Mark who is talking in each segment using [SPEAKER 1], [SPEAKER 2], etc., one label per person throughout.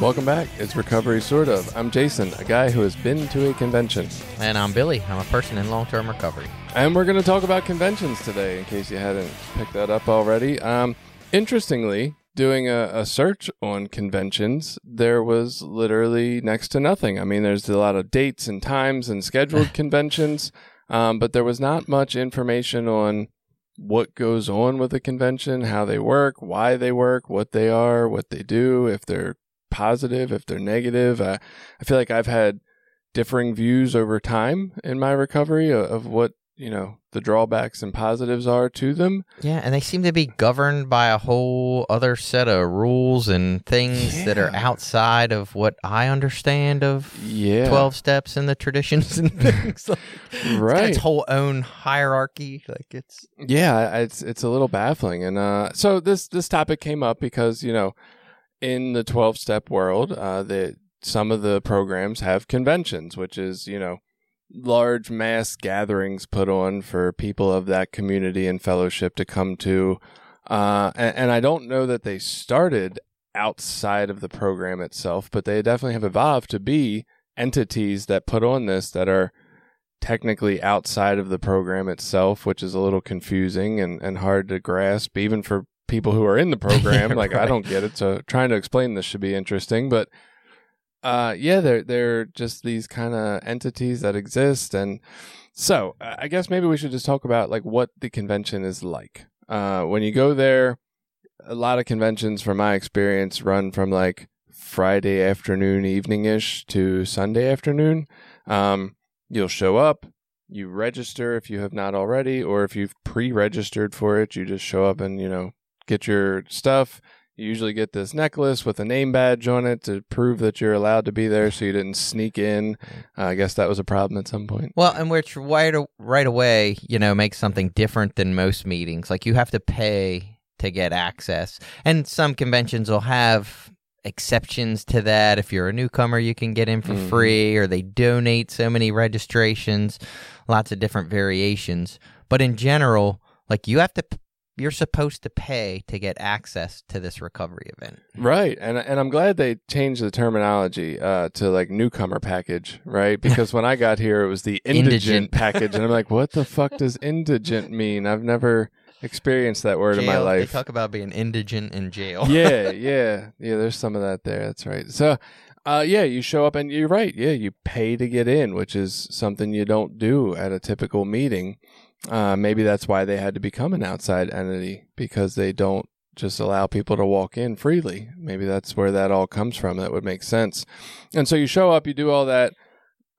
[SPEAKER 1] Welcome back. It's Recovery Sort of. I'm Jason, a guy who has been to a convention.
[SPEAKER 2] And I'm Billy. I'm a person in long term recovery.
[SPEAKER 1] And we're going to talk about conventions today, in case you hadn't picked that up already. Um, interestingly, doing a, a search on conventions, there was literally next to nothing. I mean, there's a lot of dates and times and scheduled conventions, um, but there was not much information on what goes on with a convention, how they work, why they work, what they are, what they do, if they're positive, if they're negative. Uh, I feel like I've had differing views over time in my recovery of, of what you know the drawbacks and positives are to them.
[SPEAKER 2] Yeah, and they seem to be governed by a whole other set of rules and things that are outside of what I understand of
[SPEAKER 1] Yeah,
[SPEAKER 2] 12 steps and the traditions and things. Like, It's got
[SPEAKER 1] right.
[SPEAKER 2] its whole own hierarchy. Like it's
[SPEAKER 1] yeah, it's it's a little baffling, and uh, so this this topic came up because you know in the twelve step world, uh, that some of the programs have conventions, which is you know large mass gatherings put on for people of that community and fellowship to come to. Uh, and, and I don't know that they started outside of the program itself, but they definitely have evolved to be entities that put on this that are technically outside of the program itself, which is a little confusing and, and hard to grasp, even for people who are in the program. like, I don't get it. So, trying to explain this should be interesting. But uh, yeah, they're they're just these kind of entities that exist, and so I guess maybe we should just talk about like what the convention is like. Uh, when you go there, a lot of conventions, from my experience, run from like Friday afternoon, evening ish to Sunday afternoon. Um, you'll show up, you register if you have not already, or if you've pre-registered for it, you just show up and you know get your stuff. You usually get this necklace with a name badge on it to prove that you're allowed to be there, so you didn't sneak in. Uh, I guess that was a problem at some point.
[SPEAKER 2] well, and which right a- right away, you know, makes something different than most meetings. Like you have to pay to get access, and some conventions will have exceptions to that. If you're a newcomer, you can get in for
[SPEAKER 1] Mhm.
[SPEAKER 2] free, or they donate so many registrations. Lots of different variations, but in general, like you have to. You're supposed to pay to get access to this recovery event.
[SPEAKER 1] Right, and and I'm glad they changed the terminology uh, to like newcomer package, right? Because when I got here, it was the indigent,
[SPEAKER 2] Indigent.
[SPEAKER 1] package, and I'm like, what the fuck does indigent mean? I've never experienced that word in my life.
[SPEAKER 2] They talk about being indigent in jail.
[SPEAKER 1] yeah, yeah, yeah. There's some of that there. That's right. So, uh, yeah, you show up and you're right. Yeah, you pay to get in, which is something you don't do at a typical meeting. Uh, maybe that's why they had to become an outside entity because they don't just allow people to walk in freely. Maybe that's where that all comes from. That would make sense. And so you show up, you do all that.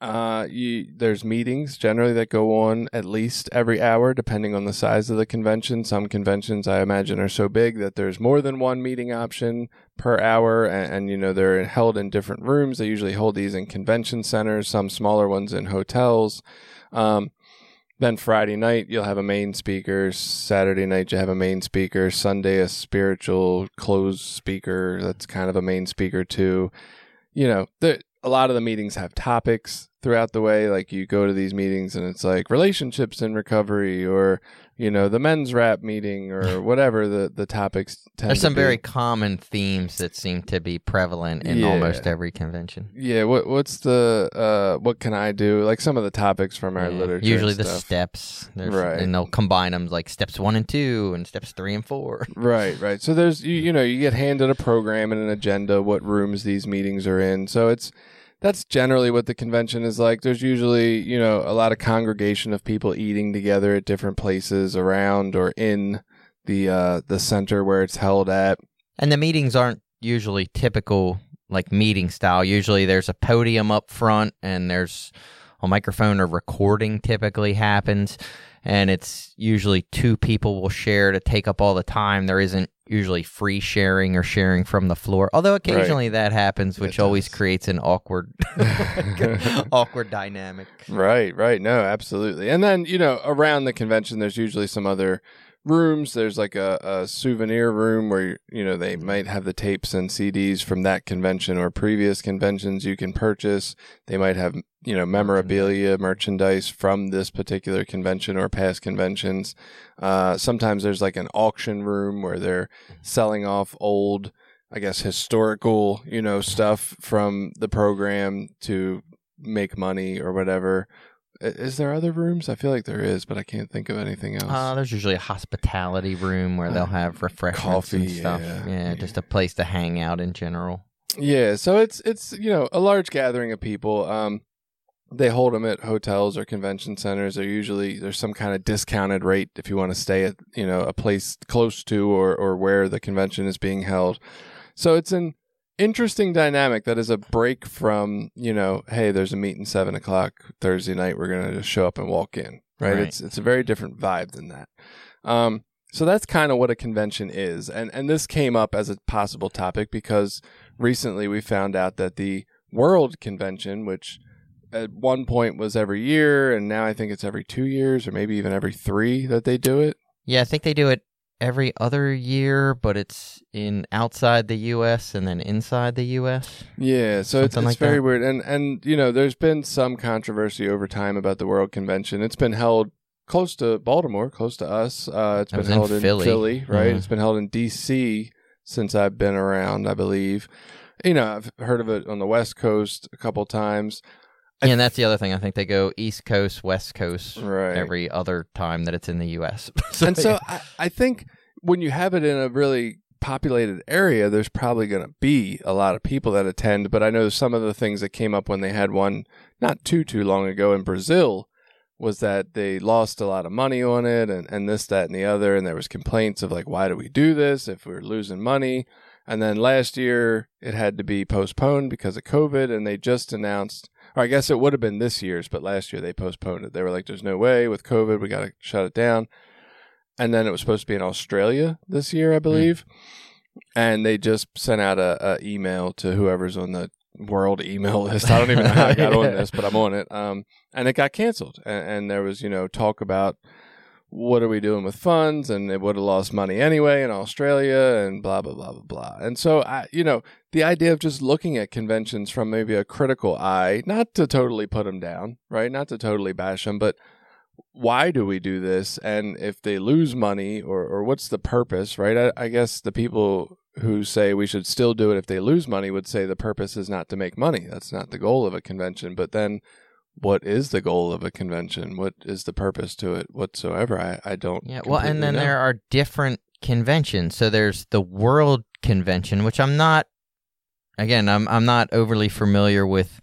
[SPEAKER 1] Uh, you, there's meetings generally that go on at least every hour, depending on the size of the convention. Some conventions, I imagine, are so big that there's more than one meeting option per hour, and, and you know they're held in different rooms. They usually hold these in convention centers, some smaller ones in hotels. Um, then Friday night you'll have a main speaker. Saturday night you have a main speaker. Sunday a spiritual closed speaker. That's kind of a main speaker too. You know, a lot of the meetings have topics. throughout the way. Like you go to these meetings and it's like relationships in recovery, or you know the men's rap meeting, or whatever the the topics. Tend
[SPEAKER 2] There's some very common themes that seem to be prevalent in
[SPEAKER 1] Yeah.
[SPEAKER 2] almost every convention.
[SPEAKER 1] yeah. What what's the uh what can I do? Like some of the topics from our
[SPEAKER 2] Yeah.
[SPEAKER 1] literature.
[SPEAKER 2] Usually the steps, There's,
[SPEAKER 1] Right.
[SPEAKER 2] and they'll combine them like steps one and two, and steps three and four.
[SPEAKER 1] Right, right. So there's you, you know you get handed a program and an agenda, what rooms these meetings are in. So it's that's generally what the convention is like. There's usually you know a lot of congregation of people eating together at different places around or in the uh the center where it's held at.
[SPEAKER 2] And the meetings aren't usually typical like meeting style. Usually there's a podium up front and there's a microphone or recording typically happens and it's usually two people will share to take up all the time. There isn't usually free sharing or sharing from the floor. Although occasionally that happens, which
[SPEAKER 1] It
[SPEAKER 2] always
[SPEAKER 1] does.
[SPEAKER 2] creates an awkward awkward dynamic.
[SPEAKER 1] Right, right. No, absolutely. And then, you know, around the convention, there's usually some other rooms. There's like a, a souvenir room where, you know, they might have the tapes and CDs from that convention or previous conventions you can purchase. They might have, you know, memorabilia, merchandise from this particular convention or past conventions. Uh, sometimes there's like an auction room where they're selling off old, I guess, historical, you know, stuff from the program to make money or whatever. Is there other rooms? I feel like there is, but I can't think of anything else.
[SPEAKER 2] Uh, there's usually a hospitality room where they'll have refreshments
[SPEAKER 1] coffee,
[SPEAKER 2] and stuff.
[SPEAKER 1] yeah.
[SPEAKER 2] yeah, just a place to hang out in general.
[SPEAKER 1] yeah, so it's it's you know a large gathering of people. Um, they hold them at hotels or convention centers. They're usually there's some kind of discounted rate if you want to stay at you know a place close to or or where the convention is being held. So it's an interesting dynamic that is a break from you know hey there's a meeting seven o'clock Thursday night we're gonna just show up and walk in right,
[SPEAKER 2] Right.
[SPEAKER 1] it's it's a very different vibe than that. Um, so that's kind of what a convention is, and and this came up as a possible topic because recently we found out that the World Convention, which at one point was every year, and now I think it's every two years or maybe even every three that they do it.
[SPEAKER 2] Yeah, I think they do it every other year, but it's in outside the U.S. and then inside the U.S.
[SPEAKER 1] Yeah, so it's,
[SPEAKER 2] Something
[SPEAKER 1] it's
[SPEAKER 2] like
[SPEAKER 1] very
[SPEAKER 2] that.
[SPEAKER 1] weird, and and you know, there's been some controversy over time about the World Convention. It's been held close to Baltimore, close to us. Uh, it's
[SPEAKER 2] It
[SPEAKER 1] been
[SPEAKER 2] was in
[SPEAKER 1] held in
[SPEAKER 2] Philly.
[SPEAKER 1] Philly, right?
[SPEAKER 2] Mhm.
[SPEAKER 1] It's been held in D.C. since I've been around, I believe. You know, I've heard of it on the West Coast a couple times.
[SPEAKER 2] Yeah, and that's the other thing. I think they go East Coast, West Coast
[SPEAKER 1] Right.
[SPEAKER 2] every other time that it's in the U.S. so,
[SPEAKER 1] and so I, I think when you have it in a really populated area, there's probably going to be a lot of people that attend. But I know some of the things that came up when they had one not too too long ago in Brazil was that they lost a lot of money on it and, and this that and the other and there was complaints of like why do we do this if we're losing money and then last year it had to be postponed because of covid and they just announced or i guess it would have been this year's but last year they postponed it they were like there's no way with covid we got to shut it down and then it was supposed to be in Australia this year, I believe. And they just sent out a, a email to whoever's on the world email list. I don't even know how I got on this, but I'm on it. Um, and it got canceled. And, and there was, you know, talk about what are we doing with funds, and it would have lost money anyway in Australia, and blah blah blah blah blah. And so, I, you know, the idea of just looking at conventions from maybe a critical eye, not to totally put them down, right? Not to totally bash them, but why do we do this? And if they lose money or, or what's the purpose right? I, I guess the people who say we should still do it if they lose money would say the purpose is not to make money. That's not the goal of a convention. But then what is the goal of a convention what is the purpose to it whatsoever i, I don't
[SPEAKER 2] Yeah, well, and then
[SPEAKER 1] know.
[SPEAKER 2] there are different conventions. So there's the World Convention, which I'm not. Again, I'm I'm not overly familiar with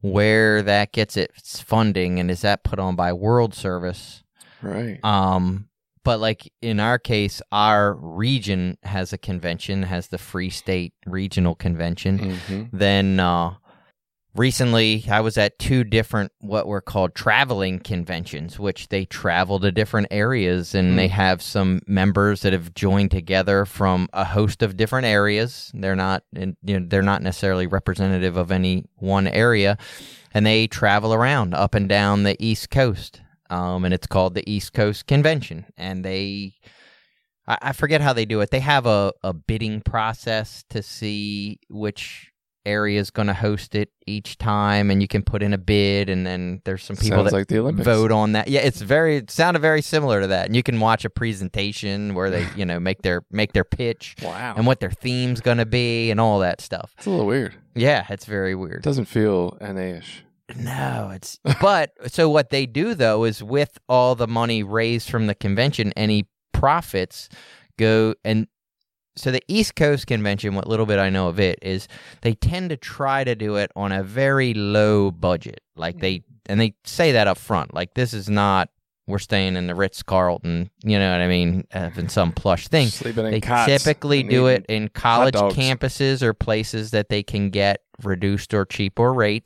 [SPEAKER 2] where that gets its funding, and is that put on by World Service?
[SPEAKER 1] right
[SPEAKER 2] Um, but like in our case, our region has a convention, has the Free State Regional Convention.
[SPEAKER 1] hmm
[SPEAKER 2] Then uh, recently, I was at two different what were called traveling conventions, which they travel to different areas, and
[SPEAKER 1] Hmm.
[SPEAKER 2] they have some members that have joined together from a host of different areas. They're not, in, you know, they're not necessarily representative of any one area, and they travel around up and down the East Coast. Um, and it's called the East Coast Convention, and they. I I forget how they do it. They have a, a bidding process to see which area is going to host it each time, and you can put in a bid, and then there's some people
[SPEAKER 1] Sounds
[SPEAKER 2] that
[SPEAKER 1] like the Olympics.
[SPEAKER 2] vote on that. Yeah, it's very it sounded very similar to that, and you can watch a presentation where they you know make their make their pitch
[SPEAKER 1] Wow.
[SPEAKER 2] and what their theme's going to be and all that stuff.
[SPEAKER 1] it's a little weird.
[SPEAKER 2] Yeah, it's very weird.
[SPEAKER 1] It doesn't feel NA-ish.
[SPEAKER 2] No, it's but so what they do though is with all the money raised from the convention, any profits go and so the East Coast convention, what little bit I know of it is they tend to try to do it on a very low budget. Like they and they say that up front. Like this is not we're staying in the Ritz Carlton, you know what I mean, uh, in some plush thing.
[SPEAKER 1] Sleeping in
[SPEAKER 2] They typically do it in college campuses or places that they can get reduced or cheaper rate.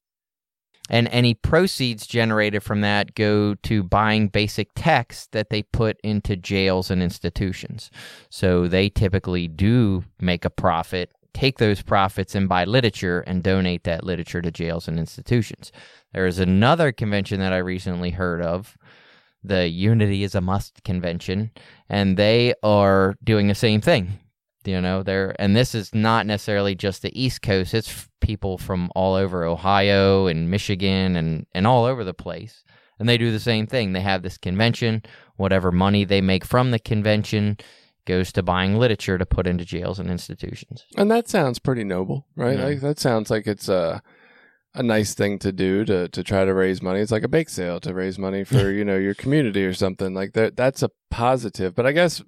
[SPEAKER 2] And any proceeds generated from that go to buying basic text that they put into jails and institutions. So they typically do make a profit, take those profits and buy literature and donate that literature to jails and institutions. There is another convention that I recently heard of, the Unity is a Must convention, and they are doing the same thing. You know, they're and this is not necessarily just the East Coast. It's f- people from all over Ohio and Michigan and and all over the place. And they do the same thing. They have this convention. Whatever money they make from the convention goes to buying literature to put into jails and institutions.
[SPEAKER 1] And that sounds pretty noble, right?
[SPEAKER 2] Yeah.
[SPEAKER 1] Like that sounds like it's a a nice thing to do to to try to raise money. It's like a bake sale to raise money for, you know, your community or something. Like that that's a positive. But I guess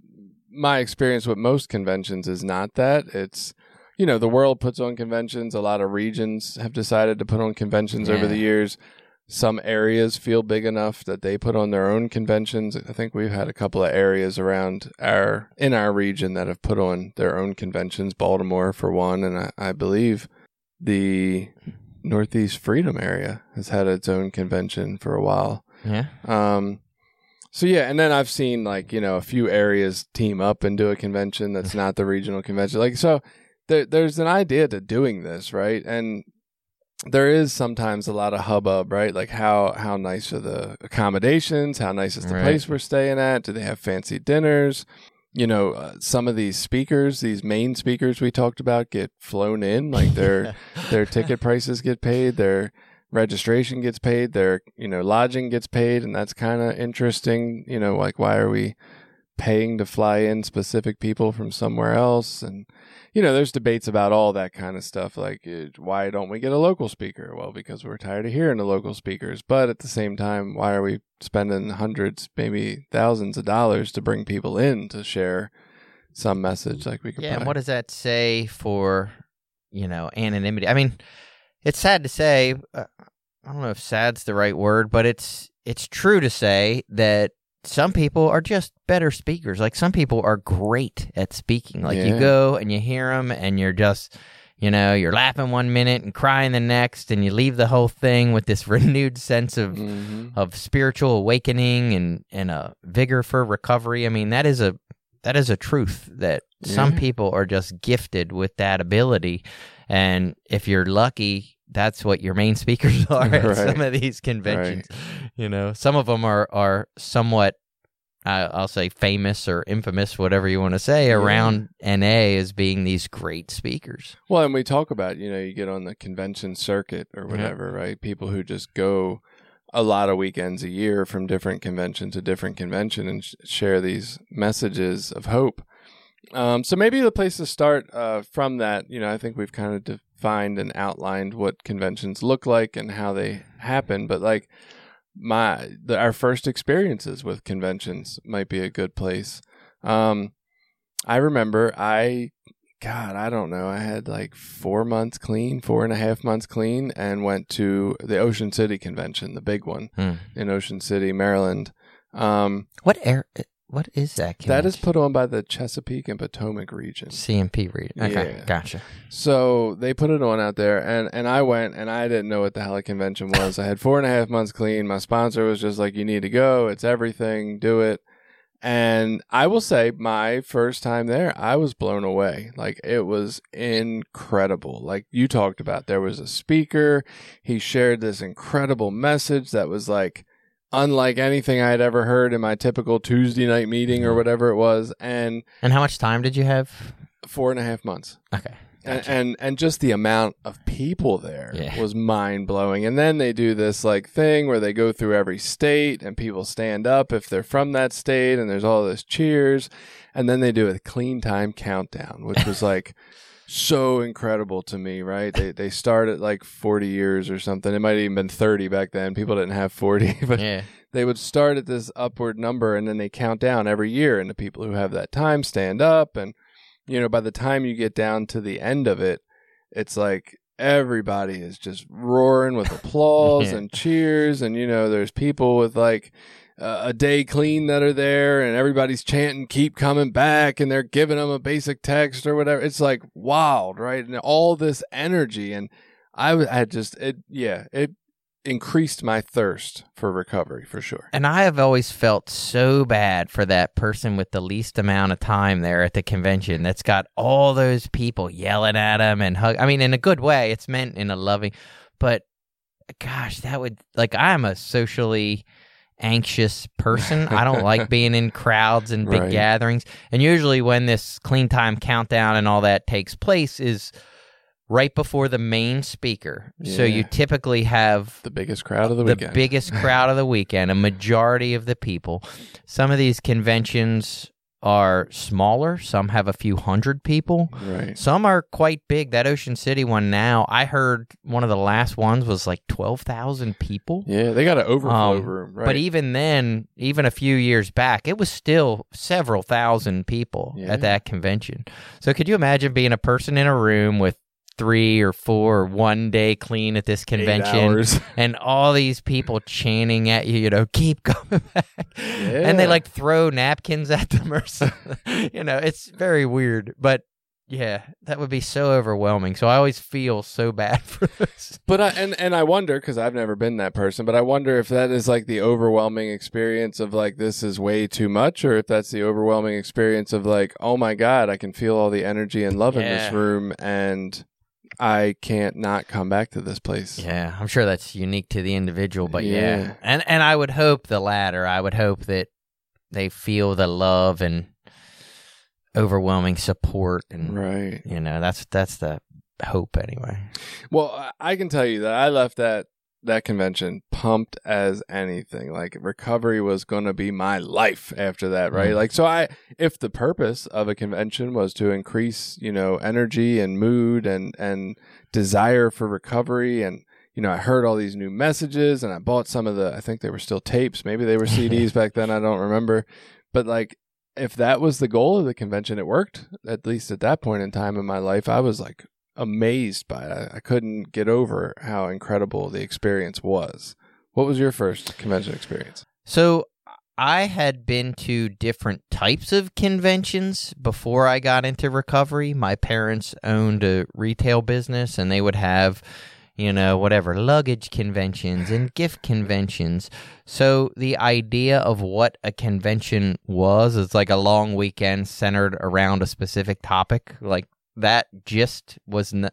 [SPEAKER 1] my experience with most conventions is not that. It's you know, the world puts on conventions. A lot of regions have decided to put on conventions over the years. Some areas feel big enough that they put on their own conventions. I think we've had a couple of areas around our in our region that have put on their own conventions. Baltimore for one, and I, I believe the Northeast Freedom area has had its own convention for a while.
[SPEAKER 2] Yeah.
[SPEAKER 1] Um, so yeah, and then I've seen like you know a few areas team up and do a convention that's not the regional convention. Like so, there, there's an idea to doing this, right? And there is sometimes a lot of hubbub, right? Like how how nice are the accommodations? How nice is the
[SPEAKER 2] Right.
[SPEAKER 1] place we're staying at? Do they have fancy dinners? You know, uh, some of these speakers, these main speakers we talked about, get flown in. Like their their ticket prices get paid. Their registration gets paid. Their you know lodging gets paid, and that's kind of interesting. You know, like why are we paying to fly in specific people from somewhere else? And you know, there's debates about all that kind of stuff. Like, uh, why don't we get a local speaker? Well, because we're tired of hearing the local speakers. But at the same time, why are we spending hundreds, maybe thousands of dollars to bring people in to share some message? Like we could.
[SPEAKER 2] Yeah, and what does that say for, you know, anonymity? I mean, it's sad to say. Uh, I don't know if "sad's" the right word, but it's it's true to say that some people are just better speakers. Like some people are great at speaking. Like you go and you hear them, and you're just. You know, you're laughing one minute and crying the next, and you leave the whole thing with this renewed sense of
[SPEAKER 1] Mhm.
[SPEAKER 2] of spiritual awakening and and a vigor for recovery. I mean, that is a that is a truth that some people are just gifted with that ability, and if you're lucky, that's what your main speakers are at
[SPEAKER 1] Right.
[SPEAKER 2] some of these conventions. You know, some of them are are somewhat. Uh, I'll say famous or infamous, whatever you want to say,
[SPEAKER 1] Yeah.
[SPEAKER 2] around NA as being these great speakers.
[SPEAKER 1] Well, and we talk about, you know, you get on the convention circuit or
[SPEAKER 2] Yeah.
[SPEAKER 1] whatever, right? People who just go a lot of weekends a year from different convention to different convention and sh- share these messages of hope. Um, so maybe the place to start uh, from that, you know, I think we've kind of defined and outlined what conventions look like and how they happen, but like my the, our first experiences with conventions might be a good place. Um, I remember I God, I don't know. I had like four months clean, four and a half months clean, and went to the Ocean City convention, the big one
[SPEAKER 2] Hmm.
[SPEAKER 1] in Ocean City, Maryland. Um,
[SPEAKER 2] What air? What is that?
[SPEAKER 1] that is put on by the Chesapeake and Potomac region.
[SPEAKER 2] C&P read. Okay,
[SPEAKER 1] Yeah.
[SPEAKER 2] gotcha.
[SPEAKER 1] So they put it on out there, and, and I went, and I didn't know what the hell a convention was. I had four and a half months clean. My sponsor was just like, "You need to go. It's everything. Do it." And I will say, my first time there, I was blown away. Like it was incredible. Like you talked about, there was a speaker. He shared this incredible message that was like unlike anything I had ever heard in my typical Tuesday night meeting or whatever it was. And
[SPEAKER 2] And how much time did you have?
[SPEAKER 1] four and a half months.
[SPEAKER 2] Okay. Gotcha.
[SPEAKER 1] and, and and just the amount of people there
[SPEAKER 2] Yeah.
[SPEAKER 1] was mind blowing. And then they do this like thing where they go through every state and people stand up if they're from that state, and there's all this cheers, and then they do a clean time countdown, which was like. So incredible to me, right? They they start at like forty years or something. It might have even been thirty back then. People didn't have forty, but
[SPEAKER 2] yeah.
[SPEAKER 1] they would start at this upward number and then they count down every year and the people who have that time stand up and you know by the time you get down to the end of it it's like everybody is just roaring with applause
[SPEAKER 2] Yeah.
[SPEAKER 1] and cheers and you know there's people with like uh, a day clean that are there and everybody's chanting keep coming back and they're giving them a basic text or whatever it's like wild right and all this energy and i i just it yeah it increased my thirst for recovery for sure.
[SPEAKER 2] And I have always felt so bad for that person with the least amount of time there at the convention that's got all those people yelling at him and hug. I mean, in a good way, it's meant in a loving, but gosh, that would like I'm a socially anxious person. I don't like being in crowds and big
[SPEAKER 1] Right.
[SPEAKER 2] gatherings. And usually when this clean time countdown and all that takes place is right before the main speaker. So you typically have
[SPEAKER 1] The biggest crowd of the,
[SPEAKER 2] the
[SPEAKER 1] weekend.
[SPEAKER 2] biggest crowd of the weekend, a majority of the people. Some of these conventions are smaller, some have a few hundred people.
[SPEAKER 1] right.
[SPEAKER 2] Some are quite big. That Ocean City one now, I heard one of the last ones was like 12,000 people.
[SPEAKER 1] Yeah, they got an overflow
[SPEAKER 2] Um,
[SPEAKER 1] room, right?
[SPEAKER 2] But even then, even a few years back, it was still several thousand people
[SPEAKER 1] Yeah.
[SPEAKER 2] at that convention. So could you imagine being a person in a room with three or four or one day clean at this convention and all these people chanting at you, you know, keep coming back. And they like throw napkins at them or something. you know, it's very weird. But yeah, that would be so overwhelming. So I always feel so bad for this.
[SPEAKER 1] But I and and I wonder because I've never been that person, but I wonder if that is like the overwhelming experience of like this is way too much, or if that's the overwhelming experience of like oh my god, I can feel all the energy and love in this room, and I can't not come back to this place.
[SPEAKER 2] Yeah, I'm sure that's unique to the individual, but yeah.
[SPEAKER 1] Yeah.
[SPEAKER 2] And and I would hope the latter. I would hope that they feel the love and overwhelming support and
[SPEAKER 1] Right.
[SPEAKER 2] you know, that's that's the hope anyway.
[SPEAKER 1] Well, I- I can tell you that I left that that convention pumped as anything. Like recovery was going to be my life after that, right?
[SPEAKER 2] Mm.
[SPEAKER 1] Like so I if the purpose of a convention was to increase, you know, energy and mood and and desire for recovery and you know, I heard all these new messages and I bought some of the I think they were still tapes, maybe they were CDs back then, I don't remember. But like if that was the goal of the convention, it worked. At least at that point in time in my life, I was like amazed by it. I, couldn't get over how incredible the experience was. What was your first convention experience?
[SPEAKER 2] So I had been to different types of conventions before I got into recovery. My parents owned a retail business and they would have, you know, whatever, luggage conventions and gift conventions. So the idea of what a convention was is like a long weekend centered around a specific topic. Like that just was n-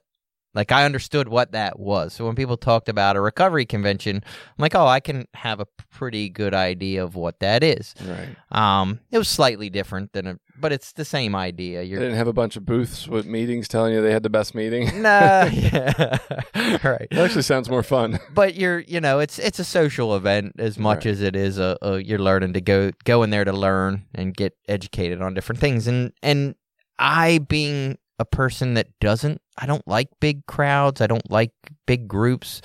[SPEAKER 2] like I understood what that was. So when people talked about a recovery convention, I'm like, oh, I can have a pretty good idea of what that is.
[SPEAKER 1] Right.
[SPEAKER 2] Um, it was slightly different than a, but it's the same idea. You're
[SPEAKER 1] didn't have a bunch of booths with meetings telling you they had the best meeting.
[SPEAKER 2] nah, yeah, right.
[SPEAKER 1] It actually sounds more fun.
[SPEAKER 2] But you're, you know, it's it's a social event as much
[SPEAKER 1] Right.
[SPEAKER 2] as it is a, a you're learning to go go in there to learn and get educated on different things. And and I being a person that doesn't, I don't like big crowds. I don't like big groups.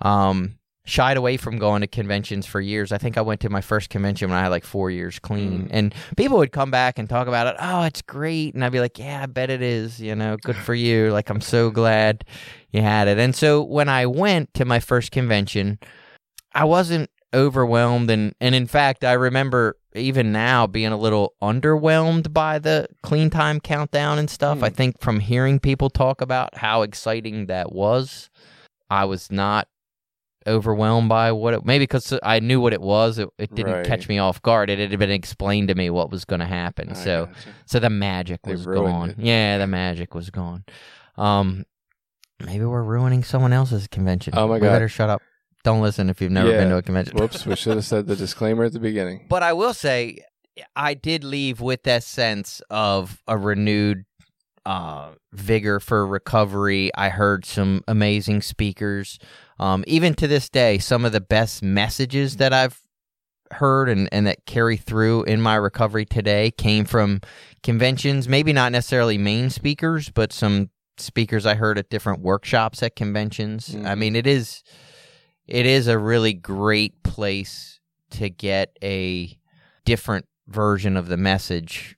[SPEAKER 2] Um, shied away from going to conventions for years. I think I went to my first convention when I had like four years clean,
[SPEAKER 1] Mm.
[SPEAKER 2] and people would come back and talk about it. Oh, it's great, and I'd be like, Yeah, I bet it is. You know, good for you. Like I'm so glad you had it. And so when I went to my first convention, I wasn't overwhelmed and and in fact I remember even now being a little underwhelmed by the clean time countdown and stuff.
[SPEAKER 1] Hmm.
[SPEAKER 2] I think from hearing people talk about how exciting that was, I was not overwhelmed by what it maybe because I knew what it was. It, it didn't
[SPEAKER 1] Right.
[SPEAKER 2] catch me off guard. It it had been explained to me what was going to happen.
[SPEAKER 1] I
[SPEAKER 2] so so the magic was gone.
[SPEAKER 1] it.
[SPEAKER 2] Yeah, the magic was gone. Um, maybe we're ruining someone else's convention.
[SPEAKER 1] Oh my
[SPEAKER 2] we
[SPEAKER 1] God.
[SPEAKER 2] better shut up. Don't listen if you've never
[SPEAKER 1] Yeah.
[SPEAKER 2] been to a convention.
[SPEAKER 1] Whoops, we should have said the disclaimer at the beginning.
[SPEAKER 2] But I will say, I did leave with that sense of a renewed uh, vigor for recovery. I heard some amazing speakers. Um, even to this day, some of the best messages that I've heard and, and that carry through in my recovery today came from conventions, maybe not necessarily main speakers, but some speakers I heard at different workshops at conventions. I
[SPEAKER 1] Mhm.
[SPEAKER 2] mean, it is it is a really great place to get a different version of the message,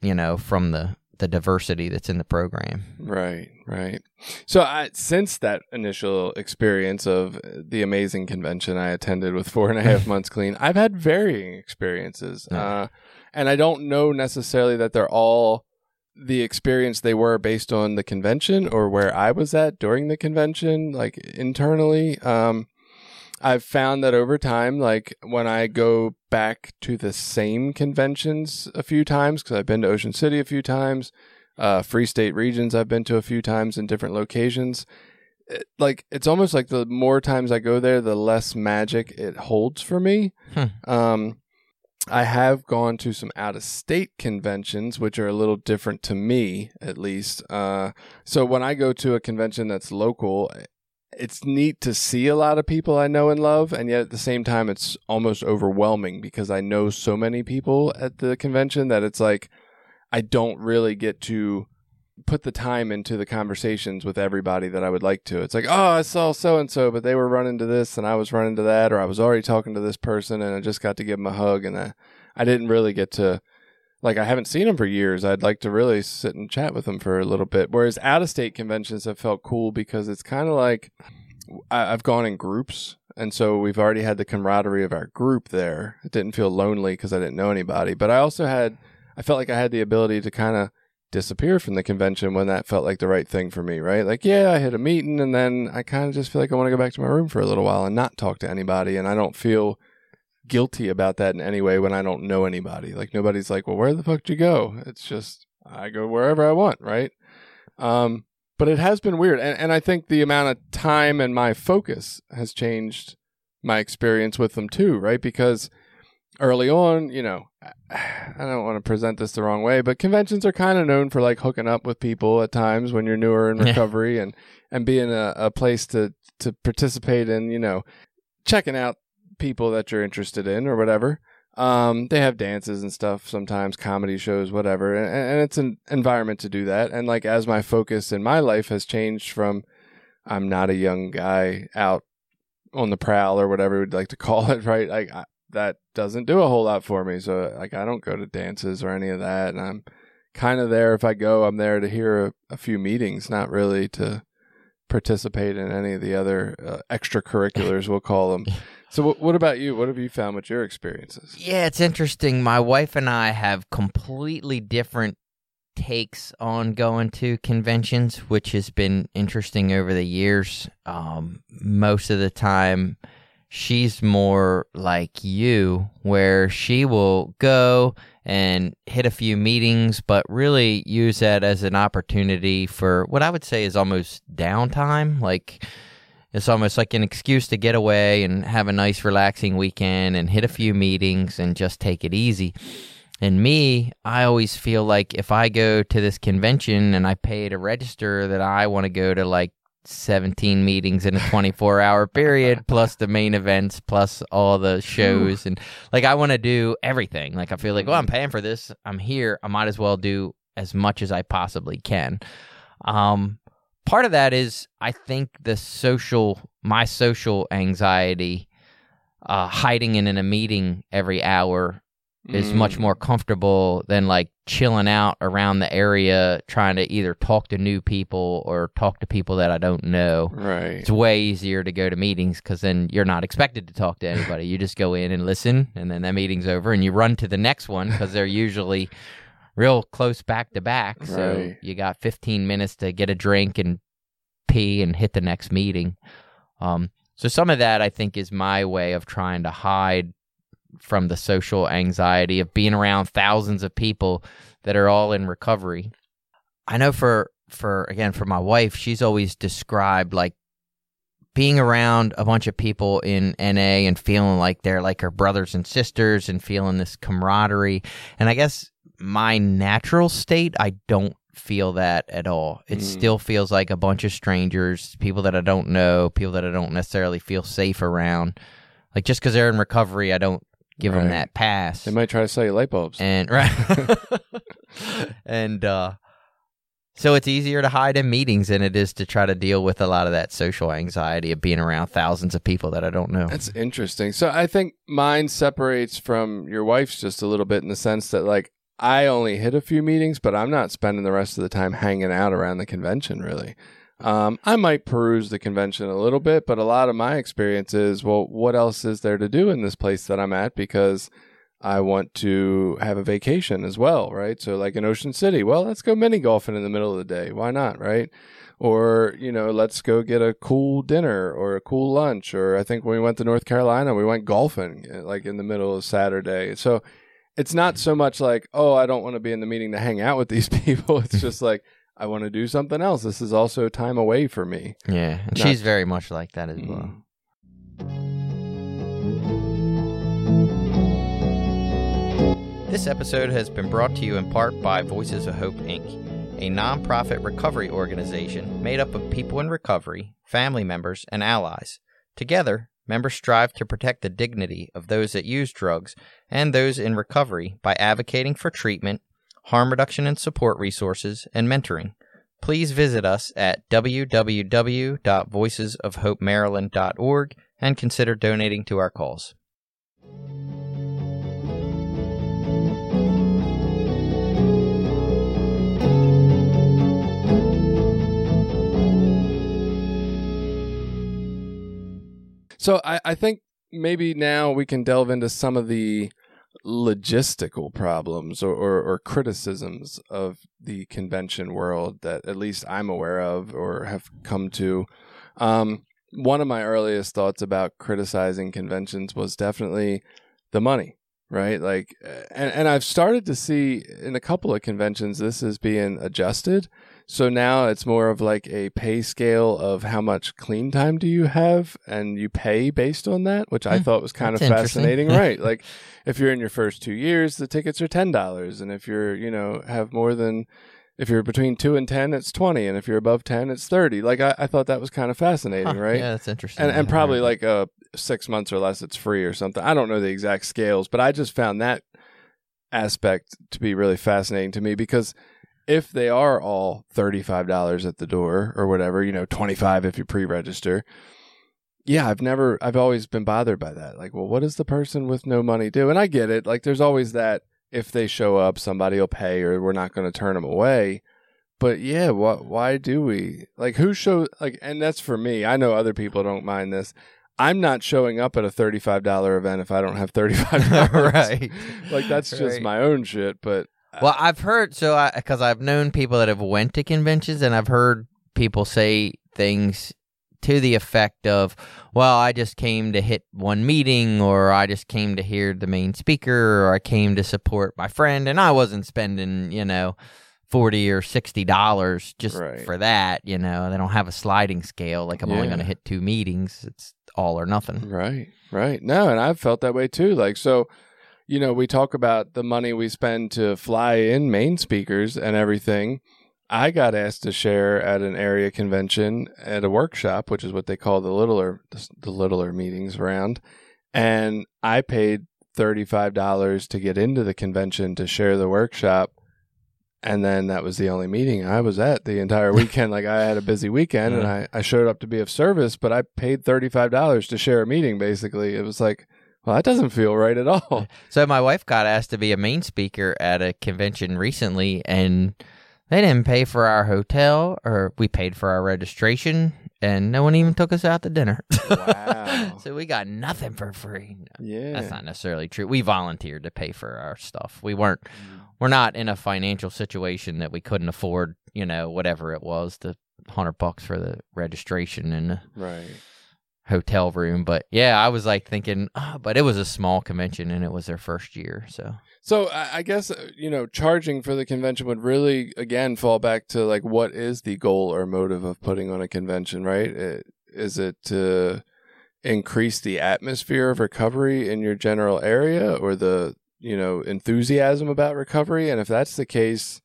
[SPEAKER 2] you know, from the the diversity that's in the program.
[SPEAKER 1] Right, right. So, I, since that initial experience of the amazing convention I attended with four and a half months clean, I've had varying experiences.
[SPEAKER 2] Yeah.
[SPEAKER 1] Uh, and I don't know necessarily that they're all the experience they were based on the convention or where I was at during the convention, like internally. Um, I've found that over time, like when I go back to the same conventions a few times, because I've been to Ocean City a few times, uh, Free State regions I've been to a few times in different locations. It, like it's almost like the more times I go there, the less magic it holds for me.
[SPEAKER 2] Hmm.
[SPEAKER 1] Um, I have gone to some out of state conventions, which are a little different to me, at least. Uh, so when I go to a convention that's local, it's neat to see a lot of people I know and love, and yet at the same time, it's almost overwhelming because I know so many people at the convention that it's like I don't really get to put the time into the conversations with everybody that I would like to. It's like, oh, I saw so and so, but they were running to this and I was running to that, or I was already talking to this person and I just got to give them a hug, and I, I didn't really get to. Like I haven't seen them for years. I'd like to really sit and chat with them for a little bit. Whereas out of state conventions have felt cool because it's kind of like I, I've gone in groups, and so we've already had the camaraderie of our group there. It didn't feel lonely because I didn't know anybody, but I also had, I felt like I had the ability to kind of disappear from the convention when that felt like the right thing for me, right? Like, yeah, I hit a meeting, and then I kind of just feel like I want to go back to my room for a little while and not talk to anybody, and I don't feel guilty about that in any way when I don't know anybody. Like nobody's like, "Well, where the fuck did you go?" It's just I go wherever I want, right? Um, but it has been weird, and and I think the amount of time and my focus has changed my experience with them too, right? Because early on, you know, I don't want to present this the wrong way, but conventions are kind of known for like hooking up with people at times when you're newer in recovery and and being a, a place to to participate in, you know, checking out people that you're interested in or whatever. Um, they have dances and stuff sometimes, comedy shows, whatever, and, and it's an environment to do that. And like as my focus in my life has changed from, I'm not a young guy out on the prowl or whatever we'd like to call it, right? Like I, that doesn't do a whole lot for me. So like I don't go to dances or any of that, and I'm kind of there. If I go, I'm there to hear a, a few meetings, not really to participate in any of the other uh, extracurriculars, we'll call them. So, what, what about you? What have you found with your experiences?
[SPEAKER 2] Yeah, it's interesting. My wife and I have completely different takes on going to conventions, which has been interesting over the years. Um, most of the time, she's more like you, where she will go and hit a few meetings, but really use that as an opportunity for what I would say is almost downtime. Like, it's almost like an excuse to get away and have a nice, relaxing weekend and hit a few meetings and just take it easy. And me, I always feel like if I go to this convention and I pay to register, that I want to go to like 17 meetings in a 24 hour period, plus the main events, plus all the shows. And like, I want to do everything. Like, I feel like, well, I'm paying for this. I'm here. I might as well do as much as I possibly can. Um, part of that is I think the social, my social anxiety, uh, hiding in, in a meeting every hour is
[SPEAKER 1] Mm.
[SPEAKER 2] much more comfortable than like chilling out around the area trying to either talk to new people or talk to people that I don't know.
[SPEAKER 1] right.
[SPEAKER 2] It's way easier to go to meetings because then you're not expected to talk to anybody. you just go in and listen, and then that meeting's over, and you run to the next one because they're usually real close back to back. So
[SPEAKER 1] Right.
[SPEAKER 2] you got 15 minutes to get a drink and pee and hit the next meeting. Um, so some of that I think is my way of trying to hide from the social anxiety of being around thousands of people that are all in recovery. I know for for again for my wife, she's always described like being around a bunch of people in NA and feeling like they're like her brothers and sisters and feeling this camaraderie. And I guess my natural state, I don't feel that at all. It
[SPEAKER 1] Mm.
[SPEAKER 2] still feels like a bunch of strangers, people that I don't know, people that I don't necessarily feel safe around. Like just because they're in recovery, I don't give them that pass.
[SPEAKER 1] They might try to sell you light bulbs.
[SPEAKER 2] and right, and uh, so it's easier to hide in meetings than it is to try to deal with a lot of that social anxiety of being around thousands of people that I don't know.
[SPEAKER 1] That's interesting. So I think mine separates from your wife's just a little bit in the sense that like I only hit a few meetings, but I'm not spending the rest of the time hanging out around the convention really. Um, I might peruse the convention a little bit, but a lot of my experience is, well, what else is there to do in this place that I'm at? Because I want to have a vacation as well, right? So, like in Ocean City, well, let's go mini golfing in the middle of the day. Why not, right? Or, you know, let's go get a cool dinner or a cool lunch. Or I think when we went to North Carolina, we went golfing uh, like in the middle of Saturday. So it's not so much like, oh, I don't want to be in the meeting to hang out with these people. It's just like, I want to do something else. This is also time away for me.
[SPEAKER 2] yeah, and
[SPEAKER 1] Not-
[SPEAKER 2] she's very much like that as well.
[SPEAKER 1] Mm.
[SPEAKER 2] This episode has been brought to you in part by Voices of Hope, Inc., a nonprofit recovery organization made up of people in recovery, family members, and allies. Together, members strive to protect the dignity of those that use drugs and those in recovery by advocating for treatment, harm reduction and support resources, and mentoring. Please visit us at www.voicesofhopemaryland.org and consider donating to our cause.
[SPEAKER 1] So I, I think maybe now we can delve into some of the logistical problems or, or, or criticisms of the convention world that at least I'm aware of or have come to. Um, one of my earliest thoughts about criticizing conventions was definitely the money, right? Like, and, and I've started to see in a couple of conventions this is being adjusted. So now it's more of like a pay scale of how much clean time do you have, and you pay based on that, which I thought was kind of fascinating, right? Like, if you're in your first two years, the tickets are ten dollars, and if you're, you know, have more than, if you're between two and ten, it's twenty, and if you're above ten, it's thirty. Like, I, I thought that was kind of fascinating,
[SPEAKER 2] Huh,
[SPEAKER 1] right?
[SPEAKER 2] Yeah, that's interesting.
[SPEAKER 1] and and probably like uh six months or less it's free or something i don't know the exact scales but i just found that aspect to be really fascinating to me because if they are all $35 at the door or whatever you know 25 if you pre-register yeah i've never i've always been bothered by that like well what does the person with no money do and i get it like there's always that if they show up somebody will pay or we're not going to turn them away but yeah, what? Why do we like who show like? And that's for me. I know other people don't mind this. I'm not showing up at a thirty-five dollar event if I don't have thirty-five dollars.
[SPEAKER 2] right.
[SPEAKER 1] Like that's just
[SPEAKER 2] Right.
[SPEAKER 1] my own shit. But
[SPEAKER 2] Well, I've heard so I because I've known people that have went to conventions and I've heard people say things to the effect of, "Well, I just came to hit one meeting, or I just came to hear the main speaker, or I came to support my friend, and I wasn't spending, you know." 40 or 60 dollars just
[SPEAKER 1] Right.
[SPEAKER 2] for that you know they don't have a sliding scale like i'm only going to hit two meetings it's all or nothing
[SPEAKER 1] Right, right. No, and I've felt that way too. Like, so, you know, we talk about the money we spend to fly in main speakers and everything. I got asked to share at an area convention at a workshop, which is what they call the littler the littler meetings around, and I paid thirty five dollars to get into the convention to share the workshop. And then that was the only meeting I was at the entire weekend. like I had a busy weekend and I, I showed up to be of service, but I paid $35 to share a meeting basically. It was like, well, that doesn't feel right at all.
[SPEAKER 2] So my wife got asked to be a main speaker at a convention recently, and they didn't pay for our hotel, or we paid for our registration, and no one even took us out to dinner.
[SPEAKER 1] Wow.
[SPEAKER 2] so we got nothing for free. No,
[SPEAKER 1] Yeah.
[SPEAKER 2] That's not necessarily true. We volunteered to pay for our stuff. We weren't.
[SPEAKER 1] Mm.
[SPEAKER 2] We're not in a financial situation that we couldn't afford. You know, whatever it was, the hundred bucks for the registration and the
[SPEAKER 1] Right.
[SPEAKER 2] Hotel room. But yeah, I was like thinking, ah, but it was a small convention and it was their first year, so.
[SPEAKER 1] So I guess uh, you know charging for the convention would really again fall back to like what is the goal or motive of putting on a convention, right? Is it to increase the atmosphere of recovery in your general area or the you know enthusiasm about recovery? And if that's the case,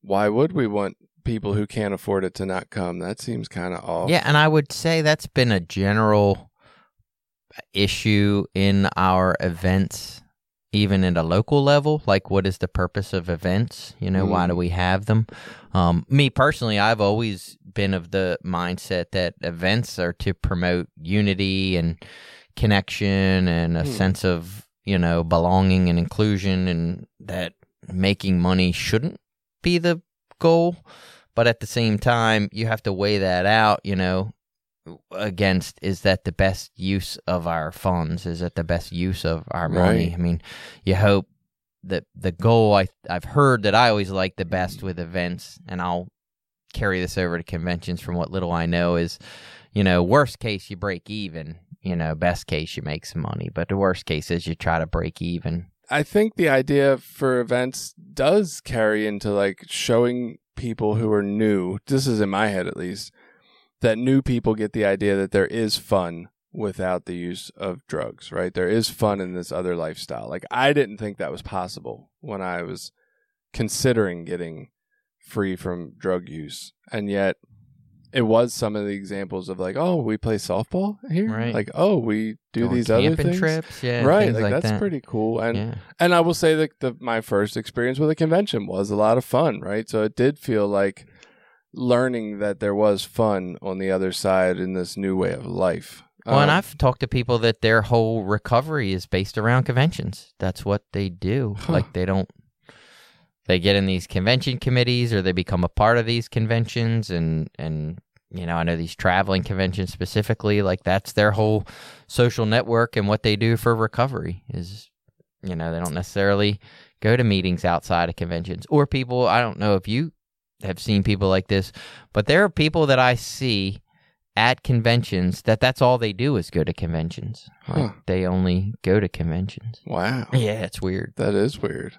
[SPEAKER 1] why would we want people who can't afford it to not come? That seems kind of off.
[SPEAKER 2] Yeah, and I would say that's been a general issue in our events, even at a local level. Like, what is the purpose of events? You know, why do we have them? Um, me personally, I've always been of the mindset that events are to promote unity and connection and a
[SPEAKER 1] Hmm.
[SPEAKER 2] sense of, you know, belonging and inclusion, and that making money shouldn't be the goal. But at the same time, you have to weigh that out, you know, against is that the best use of our funds? Is that the best use of our money?
[SPEAKER 1] Right.
[SPEAKER 2] I mean, you hope that the goal I I've heard that I always like the best with events, and I'll carry this over to conventions from what little I know is, you know, worst case you break even, you know, best case you make some money, but the worst case is you try to break even.
[SPEAKER 1] I think the idea for events does carry into like showing people who are new. This is in my head at least that new people get the idea that there is fun without the use of drugs, right? There is fun in this other lifestyle. Like I didn't think that was possible when I was considering getting free from drug use. And yet it was some of the examples of like, oh, we play softball here.
[SPEAKER 2] Right.
[SPEAKER 1] Like, oh, we do
[SPEAKER 2] Going
[SPEAKER 1] these other things.
[SPEAKER 2] trips, yeah,
[SPEAKER 1] right. Like,
[SPEAKER 2] like
[SPEAKER 1] that's
[SPEAKER 2] that.
[SPEAKER 1] pretty cool. And
[SPEAKER 2] yeah.
[SPEAKER 1] and I will say that the my first experience with a convention was a lot of fun, right? So it did feel like learning that there was fun on the other side in this new way of life.
[SPEAKER 2] Well, and
[SPEAKER 1] Um,
[SPEAKER 2] I've talked to people that their whole recovery is based around conventions. That's what they do.
[SPEAKER 1] Huh.
[SPEAKER 2] Like they don't they get in these convention committees or they become a part of these conventions and and you know, I know these traveling conventions specifically, like that's their whole social network and what they do for recovery is you know, they don't necessarily go to meetings outside of conventions or people, I don't know if you have seen people like this, but there are people that I see at conventions that that's all they do is go to conventions. Like,
[SPEAKER 1] Huh.
[SPEAKER 2] They only go to conventions.
[SPEAKER 1] wow.
[SPEAKER 2] Yeah, it's weird.
[SPEAKER 1] That is weird.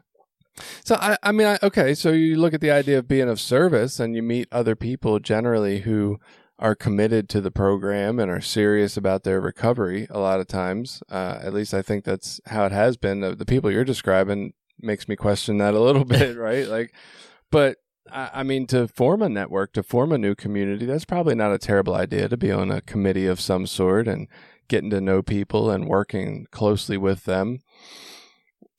[SPEAKER 1] So I, I mean, I, okay. So you look at the idea of being of service, and you meet other people generally who are committed to the program and are serious about their recovery. A lot of times, uh, at least I think that's how it has been. The, the people you're describing makes me question that a little bit, right? Like, but I, I mean, to form a network, to form a new community, that's probably not a terrible idea. To be on a committee of some sort and getting to know people and working closely with them.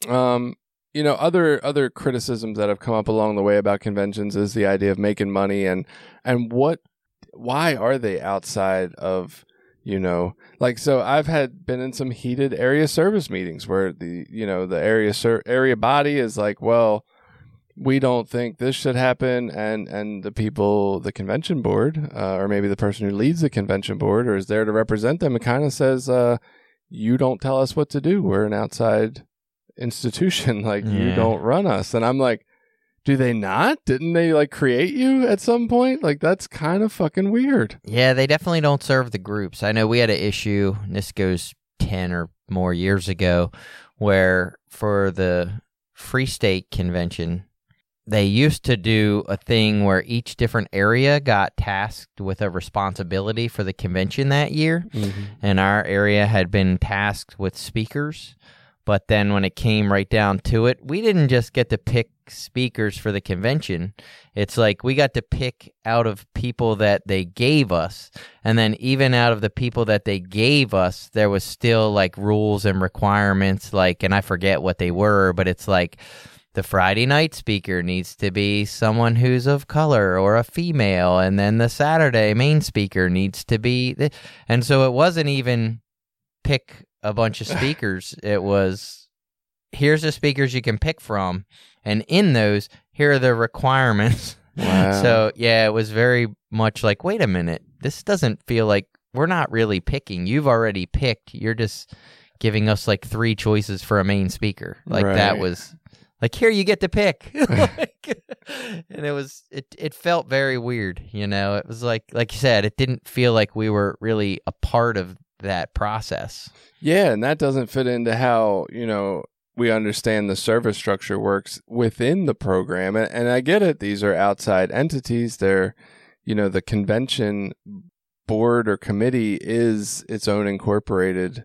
[SPEAKER 1] Um, you know other other criticisms that have come up along the way about conventions is the idea of making money and and what why are they outside of you know like so i've had been in some heated area service meetings where the you know the area ser- area body is like well we don't think this should happen and and the people the convention board uh, or maybe the person who leads the convention board or is there to represent them it kind of says uh you don't tell us what to do. We're an outside institution like you don't run us and i'm like do they not didn't they like create you at some point like that's kind of fucking weird
[SPEAKER 2] Yeah, they definitely don't serve the groups. I know we had an issue, and this goes 10 or more years ago, where for the Free State Convention, they used to do a thing where each different area got tasked with a responsibility for the convention that year. Mm-hmm. and our area had been tasked with speakers. But then when it came right down to it, we didn't just get to pick speakers for the convention. It's like we got to pick out of people that they gave us. And then even out of the people that they gave us, there was still like rules and requirements like and I forget what they were, but it's like the Friday night speaker needs to be someone who's of color or a female, and then the Saturday main speaker needs to be. And so it wasn't even pick a bunch of speakers. it was here's the speakers you can pick from, and in those, here are the requirements.
[SPEAKER 1] Wow.
[SPEAKER 2] So yeah, it was very much like, wait a minute, this doesn't feel like we're not really picking. You've already picked. You're just giving us like three choices for a main speaker. Like that was like here you get to pick. Like, and it was it it felt very weird, you know. It was like like you said, it didn't feel like we were really a part of that process.
[SPEAKER 1] Yeah, and that doesn't fit into how, you know, we understand the service structure works within the program. And, and I get it. These are outside entities. They're, you know, the convention board or committee is its own incorporated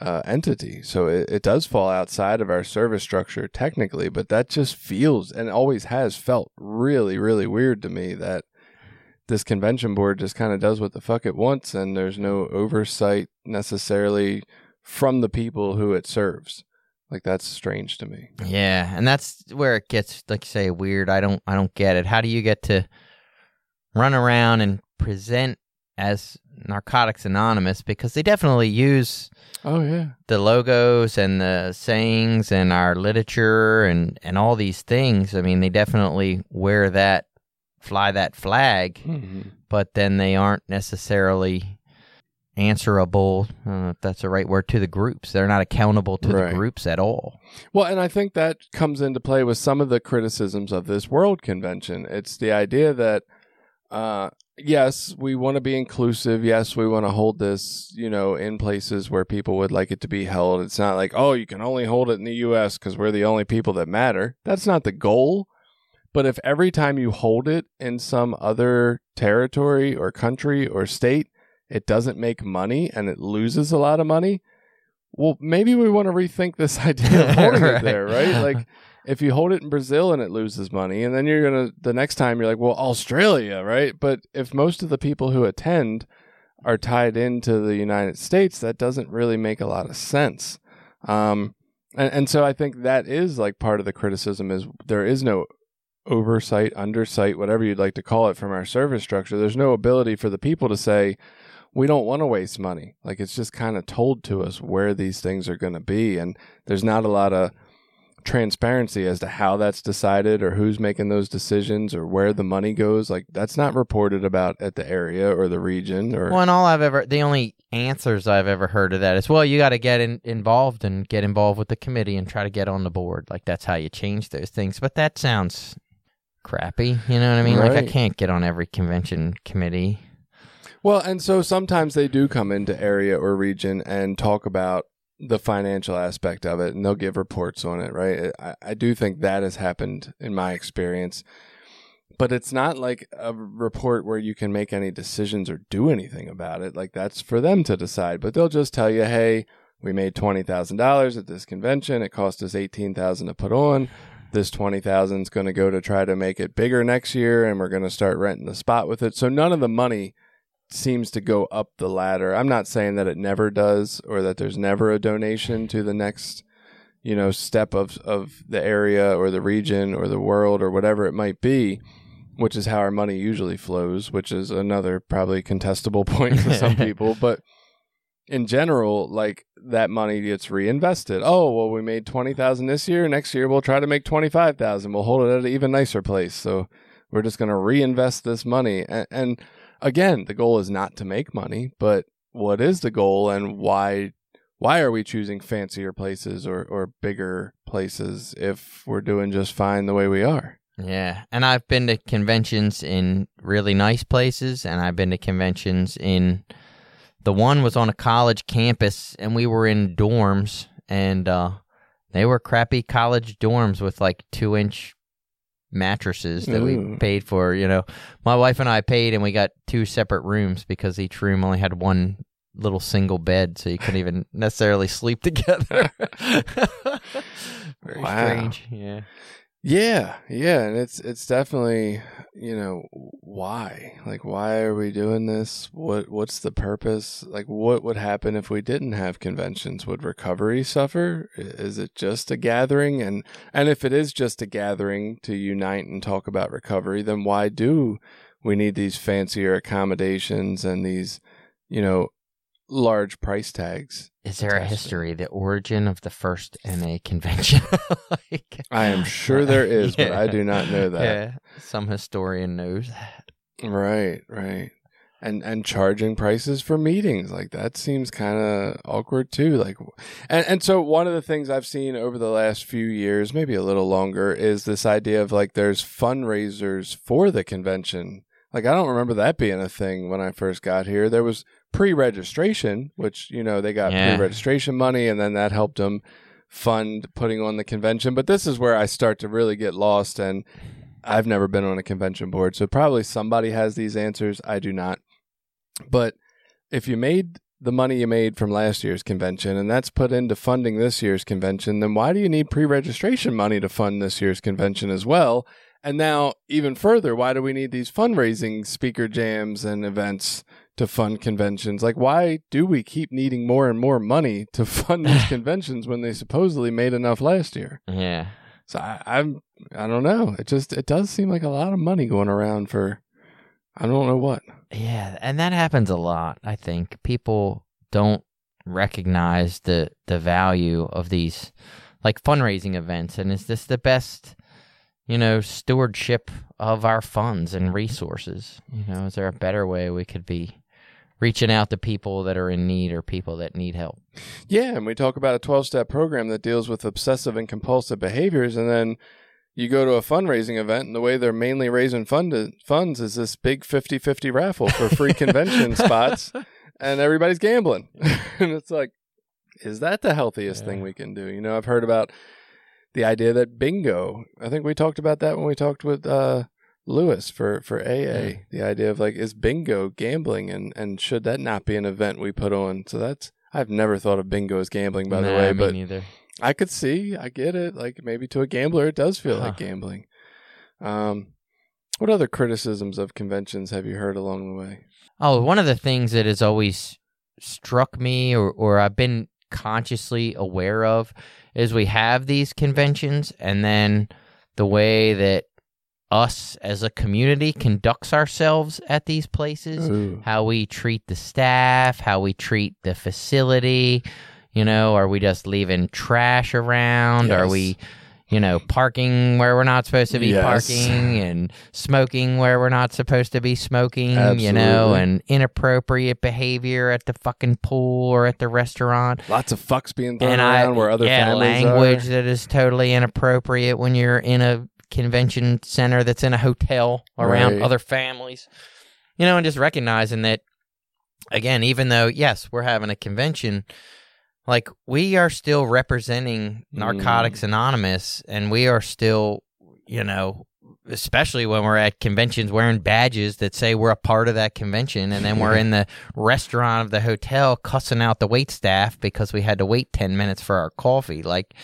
[SPEAKER 1] uh, entity. So it, it does fall outside of our service structure technically, but that just feels and always has felt really, really weird to me that this convention board just kind of does what the fuck it wants and there's no oversight necessarily from the people who it serves. Like that's strange to me.
[SPEAKER 2] Yeah, and that's where it gets like you say weird. I don't I don't get it. How do you get to run around and present as Narcotics Anonymous because they definitely use
[SPEAKER 1] Oh yeah.
[SPEAKER 2] the logos and the sayings and our literature and and all these things. I mean, they definitely wear that fly that flag,
[SPEAKER 1] hmm
[SPEAKER 2] but then they aren't necessarily answerable. Know if that's the right word to the groups. They're not accountable to
[SPEAKER 1] Right.
[SPEAKER 2] the groups at all.
[SPEAKER 1] Well, and I think that comes into play with some of the criticisms of this World Convention. It's the idea that, uh, yes, we want to be inclusive. Yes, we want to hold this, you know, in places where people would like it to be held. It's not like, oh, you can only hold it in the U.S. because we're the only people that matter. That's not the goal. But if every time you hold it in some other territory or country or state, it doesn't make money and it loses a lot of money, well, maybe we want to rethink this idea of holding
[SPEAKER 2] Right.
[SPEAKER 1] it there, right? Like, if you hold it in Brazil and it loses money, and then you're gonna the next time you're like, well, Australia, right? But if most of the people who attend are tied into the United States, that doesn't really make a lot of sense. Um, and, and so I think that is like part of the criticism is there is no oversight, undersight, whatever you'd like to call it from our service structure. There's no ability for the people to say, we don't want to waste money. Like it's just kind of told to us where these things are going to be. And there's not a lot of transparency as to how that's decided or who's making those decisions or where the money goes. Like that's not reported about at the area or the region or
[SPEAKER 2] Well, and all I've ever, the only answers I've ever heard of that is, well, you got to get in, involved and get involved with the committee and try to get on the board. Like that's how you change those things. But that sounds crappy. You know what I mean? Like I can't get on every convention committee.
[SPEAKER 1] Well, and so sometimes they do come into area or region and talk about the financial aspect of it, and they'll give reports on it, right? I, I do think that has happened in my experience, but it's not like a report where you can make any decisions or do anything about it. Like that's for them to decide, but they'll just tell you, hey, we made twenty thousand dollars at this convention. It cost us eighteen thousand to put on. This twenty thousand is going to go to try to make it bigger next year, and we're going to start renting the spot with it. So none of the money seems to go up the ladder. I'm not saying that it never does or that there's never a donation to the next, you know, step of of the area or the region or the world or whatever it might be, which is how our money usually flows, which is another probably contestable point for some people, but in general, like that money gets reinvested. Oh, well, we made 20,000 this year. Next year, we'll try to make 25,000. We'll hold it at an even nicer place. So we're just going to reinvest this money. And, and again, the goal is not to make money, but what is the goal and why? Why are we choosing fancier places or, or bigger places if we're doing just fine the way we are?
[SPEAKER 2] Yeah. And I've been to conventions in really nice places, and I've been to conventions in. The one was on a college campus, and we were in dorms, and uh, they were crappy college dorms with like two inch mattresses that we paid for. You know, my wife and I paid, and we got two separate rooms because each room only had one little single bed, so you couldn't even necessarily sleep together. Very
[SPEAKER 1] Wow.
[SPEAKER 2] strange. Yeah.
[SPEAKER 1] Yeah, yeah, and it's it's definitely you know why like why are we doing this? What what's the purpose? Like what would happen if we didn't have conventions? Would recovery suffer? Is it just a gathering? And and if it is just a gathering to unite and talk about recovery, then why do we need these fancier accommodations and these you know large price tags?
[SPEAKER 2] Is there a
[SPEAKER 1] attached to it?
[SPEAKER 2] history, the origin of the first NA convention? like,
[SPEAKER 1] I am sure there is, but I do not know that.
[SPEAKER 2] Yeah, some historian knows. That.
[SPEAKER 1] Right, right. And and charging prices for meetings like that seems kind of awkward too. Like, and and so one of the things I've seen over the last few years, maybe a little longer, is this idea of like there's fundraisers for the convention. Like I don't remember that being a thing when I first got here. There was pre-registration, which you know they got
[SPEAKER 2] Yeah.
[SPEAKER 1] pre-registration money, and then that helped them fund putting on the convention. But this is where I start to really get lost and I've never been on a convention board, so probably somebody has these answers. I do not. But if you made the money you made from last year's convention and that's put into funding this year's convention, then why do you need pre registration money to fund this year's convention as well? And now, even further, why do we need these fundraising speaker jams and events to fund conventions? Like, why do we keep needing more and more money to fund these conventions when they supposedly made enough last year?
[SPEAKER 2] Yeah.
[SPEAKER 1] So I, I'm, I don't know. It just, it does seem like a lot of money going around for, I don't know what.
[SPEAKER 2] Yeah, and that happens a lot. I think people don't recognize the the value of these like fundraising events and is this the best you know stewardship of our funds and resources you know is there a better way we could be reaching out to people that are in need or people that need help
[SPEAKER 1] Yeah, and we talk about a 12 step program that deals with obsessive and compulsive behaviors. And then you go to a fundraising event, and the way they're mainly raising fund- funds is this big 50 50 raffle for free convention spots, and everybody's gambling. and it's like, is that the healthiest thing we can do? You know, I've heard about the idea that bingo, I think we talked about that when we talked with, uh, Lewis for for AA, the idea of like is bingo gambling and and should that not be an event we put on? So that's I've never thought of bingo as gambling by the
[SPEAKER 2] Nah,
[SPEAKER 1] way,
[SPEAKER 2] me
[SPEAKER 1] but
[SPEAKER 2] neither
[SPEAKER 1] I could see, I get it. Like maybe to a gambler, it does feel like gambling. Um, what other criticisms of conventions have you heard along the way?
[SPEAKER 2] Oh, one of the things that has always struck me or, or I've been consciously aware of is we have these conventions and then the way that us as a community conducts ourselves at these places,
[SPEAKER 1] Ooh.
[SPEAKER 2] how we treat the staff, how we treat the facility, you know, are we just leaving trash around? Are we you know, parking where we're not supposed to be
[SPEAKER 1] Yes.
[SPEAKER 2] parking and smoking where we're not supposed to be smoking, you know, and inappropriate behavior at the fucking pool or at the restaurant.
[SPEAKER 1] Lots of fucks being thrown
[SPEAKER 2] and
[SPEAKER 1] around
[SPEAKER 2] I,
[SPEAKER 1] where other
[SPEAKER 2] yeah,
[SPEAKER 1] families
[SPEAKER 2] language
[SPEAKER 1] are.
[SPEAKER 2] that is totally inappropriate when you're in a convention center that's in a hotel around
[SPEAKER 1] Right.
[SPEAKER 2] other families. You know, and just recognizing that again, even though yes, we're having a convention, like we are still representing
[SPEAKER 1] Mm.
[SPEAKER 2] Narcotics Anonymous and we are still, you know, especially when we're at conventions wearing badges that say we're a part of that convention and then we're in the restaurant of the hotel cussing out the wait staff because we had to wait 10 minutes for our coffee like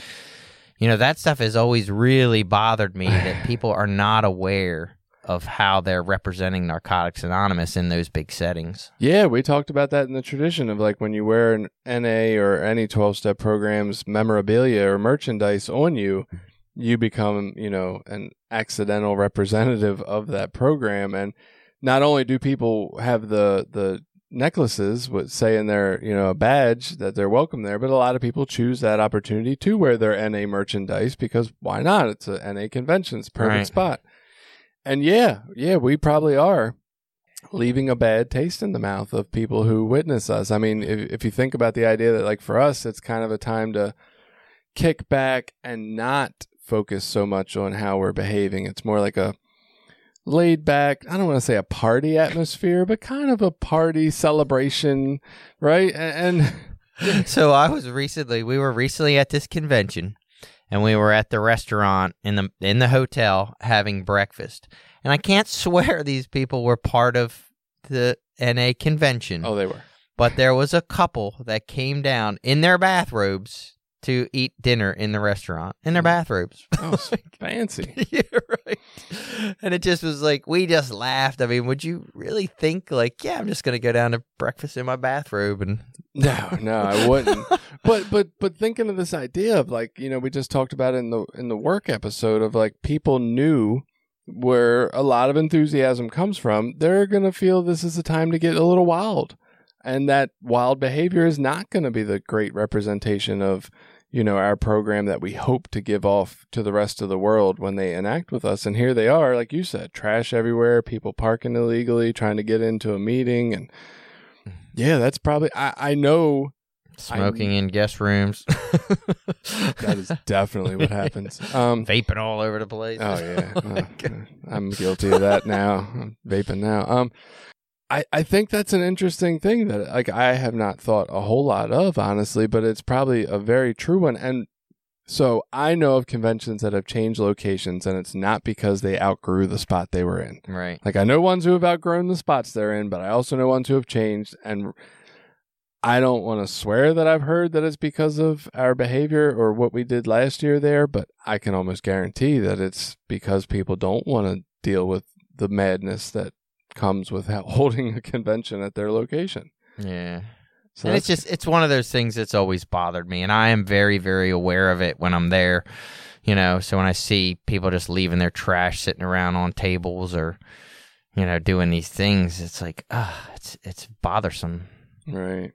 [SPEAKER 2] you know that stuff has always really bothered me that people are not aware of how they're representing narcotics anonymous in those big settings
[SPEAKER 1] Yeah, we talked about that in the tradition of like when you wear an NA or any 12 step programs memorabilia or merchandise on you, you become, you know, an accidental representative of that program. And not only do people have the, the, necklaces would say in their you know a badge that they're welcome there but a lot of people choose that opportunity to wear their NA merchandise because why not it's a NA convention it's a perfect
[SPEAKER 2] Right.
[SPEAKER 1] spot and yeah yeah we probably are leaving a bad taste in the mouth of people who witness us. I mean, if, if you think about the idea that, like, for us, it's kind of a time to kick back and not focus so much on how we're behaving. It's more like a laid back, I don't want to say a party atmosphere, but kind of a party celebration, right? And, and
[SPEAKER 2] so I was recently we were recently at this convention and we were at the restaurant in the in the hotel having breakfast. And I can't swear these people were part of the NA convention.
[SPEAKER 1] oh, they were.
[SPEAKER 2] But there was a couple that came down in their bathrobes to eat dinner in the restaurant in their mm. bathrobes.
[SPEAKER 1] Oh, fancy.
[SPEAKER 2] yeah, right. And it just was like we just laughed. I mean, would you really think like, yeah, I'm just gonna go down to breakfast in my bathrobe and
[SPEAKER 1] No, no, I wouldn't. but but but thinking of this idea of like you know we just talked about in the in the work episode of like people knew where a lot of enthusiasm comes from. They're gonna feel this is a time to get a little wild, and that wild behavior is not gonna be the great representation of you know our program that we hope to give off to the rest of the world when they enact with us. And here they are, like you said, trash everywhere, people parking illegally, trying to get into a meeting and. Yeah, that's probably. I, I know
[SPEAKER 2] smoking in guest rooms.
[SPEAKER 1] that is definitely what happens. Um,
[SPEAKER 2] vaping all over the place.
[SPEAKER 1] oh yeah, Uh, I'm guilty of that now. I'm vaping now. Um, I I think that's an interesting thing that like I have not thought a whole lot of honestly, but it's probably a very true one. And so I know of conventions that have changed locations, and it's not because they outgrew the spot they were in.
[SPEAKER 2] right.
[SPEAKER 1] Like I know ones who have outgrown the spots they're in, but I also know ones who have changed and I don't want to swear that I've heard that it's because of our behavior or what we did last year there, but I can almost guarantee that it's because people don't want to deal with the madness that comes with holding a convention at their location.
[SPEAKER 2] Yeah.
[SPEAKER 1] So
[SPEAKER 2] and it's just it's one of those things that's always bothered me and I am very very aware of it when I'm there. You know, so when I see people just leaving their trash sitting around on tables or you know doing these things, it's like ah, it's it's bothersome.
[SPEAKER 1] right.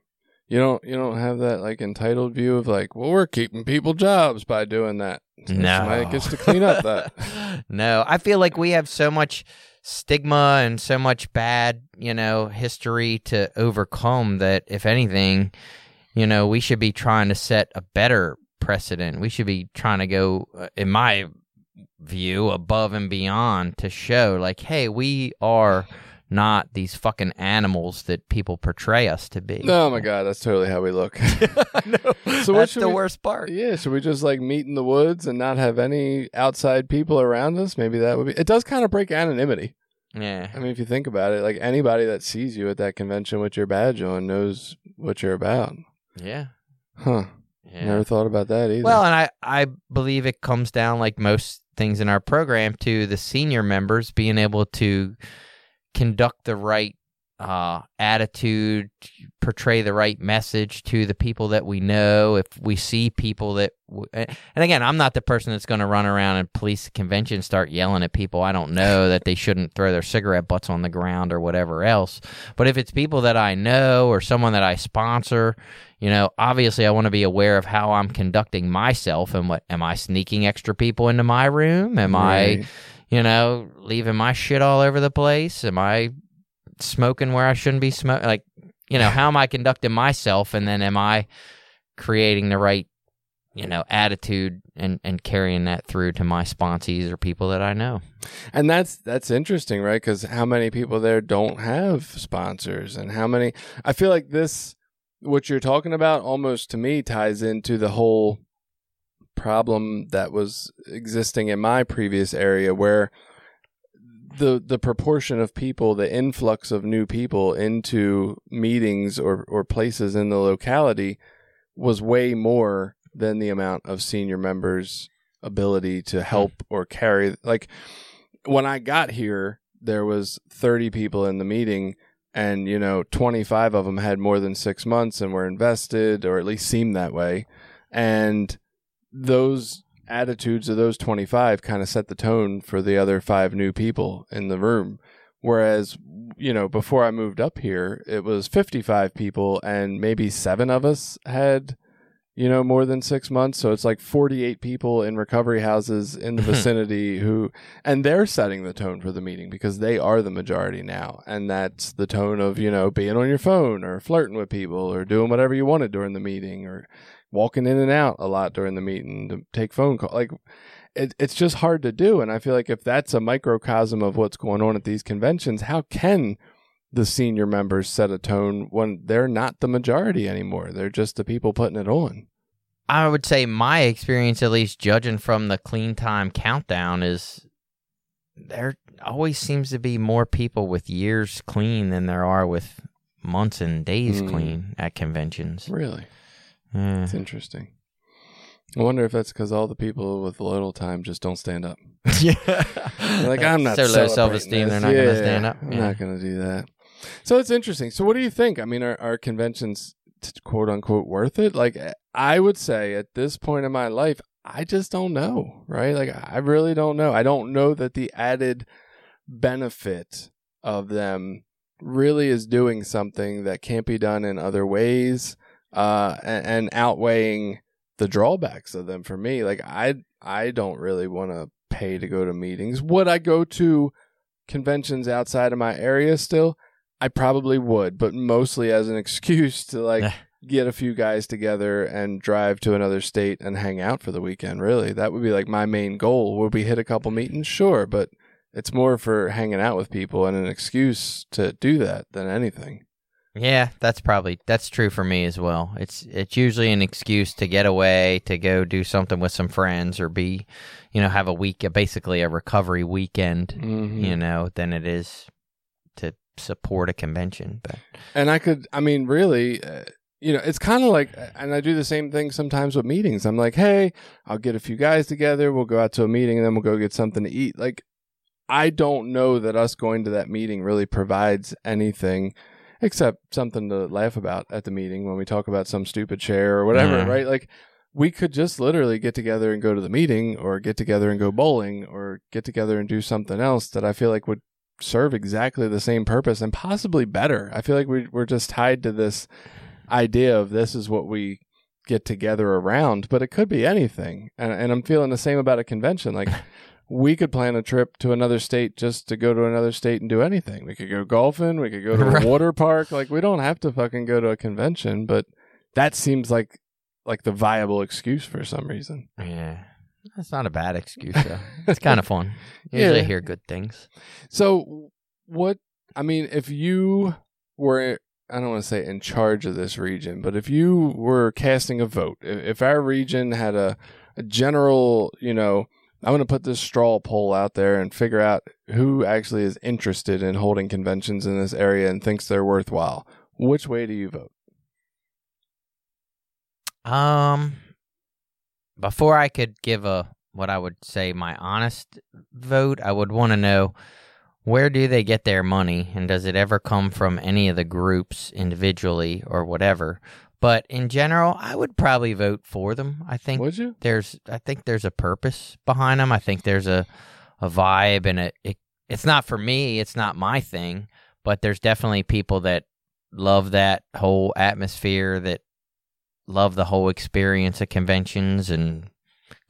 [SPEAKER 1] You don't you don't have that like entitled view of like, well, we're keeping people jobs by doing that. So
[SPEAKER 2] No.
[SPEAKER 1] somebody gets to clean up that.
[SPEAKER 2] no, I feel like we have so much stigma and so much bad, you know, history to overcome that if anything, you know, we should be trying to set a better precedent. We should be trying to go uh, in my view above and beyond to show like, hey, we are not these fucking animals that people portray us to be.
[SPEAKER 1] Oh my god, that's totally how we look.
[SPEAKER 2] no,
[SPEAKER 1] So
[SPEAKER 2] that's the
[SPEAKER 1] we-
[SPEAKER 2] worst part.
[SPEAKER 1] Yeah, should we just like meet in the woods and not have any outside people around us? Maybe that would be. It does kind of break anonymity.
[SPEAKER 2] Yeah.
[SPEAKER 1] I mean, if you think about it, like anybody that sees you at that convention with your badge on knows what you're about.
[SPEAKER 2] Yeah.
[SPEAKER 1] Huh.
[SPEAKER 2] Yeah.
[SPEAKER 1] Never thought about that either.
[SPEAKER 2] Well, and I, I believe it comes down, like most things in our program, to the senior members being able to conduct the right uh, attitude, portray the right message to the people that we know. If we see people that, w- and again, I'm not the person that's going to run around and police convention start yelling at people I don't know that they shouldn't throw their cigarette butts on the ground or whatever else. But if it's people that I know or someone that I sponsor, you know, obviously I want to be aware of how I'm conducting myself and what am I sneaking extra people into my room? Am I, you know, leaving my shit all over the place? Am I smoking where I shouldn't be smoking? Like, you know, how am I conducting myself and then am I creating the right, you know, attitude and and carrying that through to my sponsees or people that I know?
[SPEAKER 1] And that's that's interesting, right? Because how many people there don't have sponsors, and how many? I feel like this, what you're talking about, almost to me ties into the whole problem that was existing in my previous area, where the the proportion of people, the influx of new people into meetings or or places in the locality was way more than the amount of senior members' ability to hmm. help or carry like when I got here, there was 30 people in the meeting, and you know, 25 of them had more than six months and were invested, or at least seemed that way. And those attitudes of those 25 kind of set the tone for the other five new people in the room. Whereas, you know, before I moved up here, it was 55 people, and maybe seven of us had you know, more than six months. So it's like 48 people in recovery houses in the vicinity who, and they're setting the tone for the meeting because they are the majority now. And that's the tone of, you know, being on your phone or flirting with people or doing whatever you wanted during the meeting or walking in and out a lot during the meeting to take phone call. Like, it, it's just hard to do. And I feel like if that's a microcosm of what's going on at these conventions, how can the senior members set a tone when they're not the majority anymore? They're just the people putting it on.
[SPEAKER 2] I would say my experience, at least judging from the clean time countdown, is there always seems to be more people with years clean than there are with months and days
[SPEAKER 1] Mm.
[SPEAKER 2] clean at conventions.
[SPEAKER 1] Really?
[SPEAKER 2] Yeah.
[SPEAKER 1] It's interesting. I wonder if that's because all the people with little time just don't stand up.
[SPEAKER 2] yeah.
[SPEAKER 1] Like, I'm not
[SPEAKER 2] so low self esteem. They're not going to stand up.
[SPEAKER 1] I'm not going to do that. So it's interesting. So what do you think? I mean, are, are conventions quote unquote worth it? Like, eh, I would say at this point in my life, I just don't know, right? Like, I really don't know. I don't know that the added benefit of them really is doing something that can't be done in other ways uh, and, and outweighing the drawbacks of them for me. Like I I don't really want to pay to go to meetings. Would I go to conventions outside of my area still? I probably would, but mostly as an excuse to like get a few guys together and drive to another state and hang out for the weekend. Really, that would be like my main goal. Would we hit a couple meetings? Sure, but it's more for hanging out with people and an excuse to do that than anything.
[SPEAKER 2] Yeah, that's probably that's true for me as well. It's it's usually an excuse to get away, to go do something with some friends, or be, you know, have a week, basically a recovery weekend.
[SPEAKER 1] Mhm.
[SPEAKER 2] You know, than it is to support a convention. But
[SPEAKER 1] And I could, I mean, really, uh, you know, it's kind of like, and I do the same thing sometimes with meetings. I'm like, hey, I'll get a few guys together. We'll go out to a meeting and then we'll go get something to eat. Like, I don't know that us going to that meeting really provides anything except something to laugh about at the meeting when we talk about some stupid chair or whatever,
[SPEAKER 2] Yeah.
[SPEAKER 1] right? Like, we could just literally get together and go to the meeting or get together and go bowling or get together and do something else that I feel like would serve exactly the same purpose and possibly better. I feel like we, we're just tied to this idea of this is what we get together around, but it could be anything. And, and I'm feeling the same about a convention. Like, we could plan a trip to another state just to go to another state and do anything. We could go golfing. We could go to a water park. Like, we don't have to fucking go to a convention, but that seems like like the viable excuse for some reason.
[SPEAKER 2] Yeah. That's not a bad excuse, though. it's kind of fun. Usually
[SPEAKER 1] Yeah.
[SPEAKER 2] I hear good things.
[SPEAKER 1] So, what I mean, if you were, I don't want to say in charge of this region, but if you were casting a vote, if, if our region had a, a general, you know, I'm going to put this straw poll out there and figure out who actually is interested in holding conventions in this area and thinks they're worthwhile. Which way do you vote?
[SPEAKER 2] Um, before I could give a what I would say my honest vote, I would want to know where do they get their money, and does it ever come from any of the groups individually or whatever. But in general, I would probably vote for them. I think
[SPEAKER 1] Would you?
[SPEAKER 2] there's I think there's a purpose behind them. I think there's a a vibe and it, it it's not for me, it's not my thing, but there's definitely people that love that whole atmosphere that love the whole experience of conventions and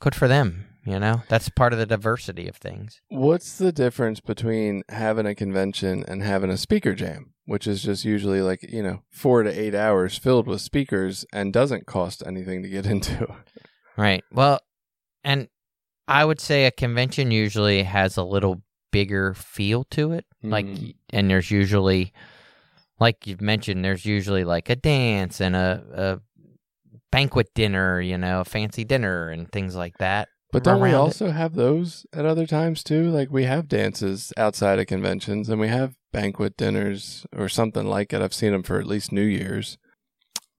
[SPEAKER 2] good for them, you know? That's part of the diversity of things.
[SPEAKER 1] What's the difference between having a convention and having a speaker jam, which is just usually like, you know, four to eight hours filled with speakers and doesn't cost anything to get into?
[SPEAKER 2] Right. Well, and I would say a convention usually has a little bigger feel to it. Like,
[SPEAKER 1] Mhm.
[SPEAKER 2] and there's usually, like you've mentioned, there's usually like a dance and a, a banquet dinner, you know, a fancy dinner and things like that.
[SPEAKER 1] But don't we
[SPEAKER 2] around it.
[SPEAKER 1] also have those at other times too? Like we have dances outside of conventions and we have banquet dinners or something like it. I've seen them for at least New Year's.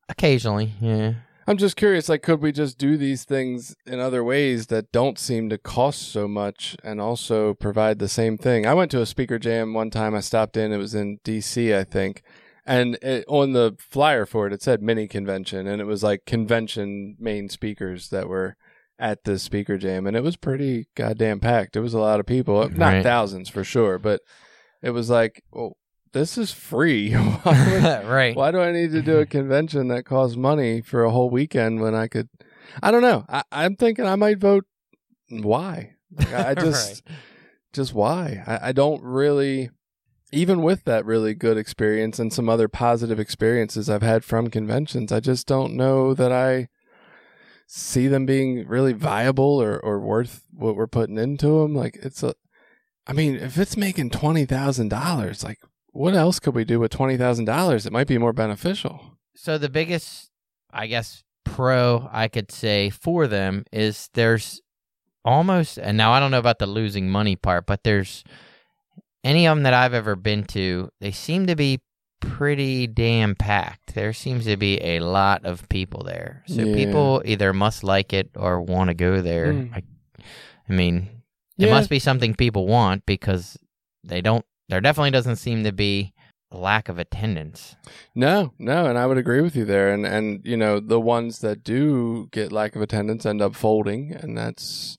[SPEAKER 2] Occasionally, yeah.
[SPEAKER 1] I'm just curious, like, could we just do these things in other ways that don't seem to cost so much and also provide the same thing? I went to a speaker jam one time. I stopped in. It was in D.C., I think, and it, on the flyer for it, it said mini convention, and it was like convention main speakers that were at the speaker jam, and it was pretty goddamn packed. It was a lot of people, uh, not
[SPEAKER 2] Right.
[SPEAKER 1] thousands for sure, but it was like, well, this is free. Why
[SPEAKER 2] right.
[SPEAKER 1] why do I need to do a convention that costs money for a whole weekend when I could? I don't know. I, I'm thinking I might vote. Why? Like, I I just, just why? I, I don't really. Even with that really good experience and some other positive experiences I've had from conventions, I just don't know that I see them being really viable or, or worth what we're putting into them. Like it's a, I mean, if it's making twenty thousand dollars, like what else could we do with twenty thousand dollars? It might be more beneficial.
[SPEAKER 2] So the biggest, I guess, pro I could say for them is there's almost, and now I don't know about the losing money part, but there's any of them that I've ever been to, they seem to be pretty damn packed. There seems to be a lot of people there. So
[SPEAKER 1] Yeah.
[SPEAKER 2] people either must like it or want to go there.
[SPEAKER 1] Mm.
[SPEAKER 2] I, I mean, it must be something people want because they don't, there definitely doesn't seem to be a lack of attendance.
[SPEAKER 1] No, no, and I would agree with you there. And and you know the ones that do get lack of attendance end up folding, and that's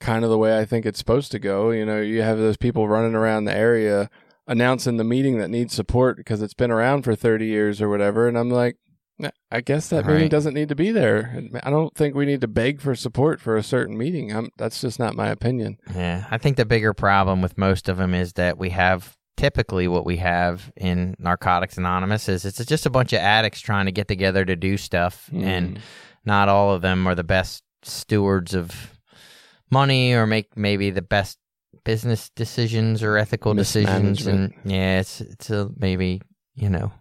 [SPEAKER 1] kind of the way I think it's supposed to go. You know, you have those people running around the area announcing the meeting that needs support because it's been around for thirty years or whatever, and I'm like. I guess that meeting
[SPEAKER 2] Right.
[SPEAKER 1] doesn't need to be there. I don't think we need to beg for support for a certain meeting. i that's just not my opinion.
[SPEAKER 2] Yeah, I think the bigger problem with most of them is that we have typically what we have in Narcotics Anonymous is it's just a bunch of addicts trying to get together to do stuff, and
[SPEAKER 1] Mm.
[SPEAKER 2] not all of them are the best stewards of money or make maybe the best business decisions or ethical decisions. And yeah, it's it's a maybe you know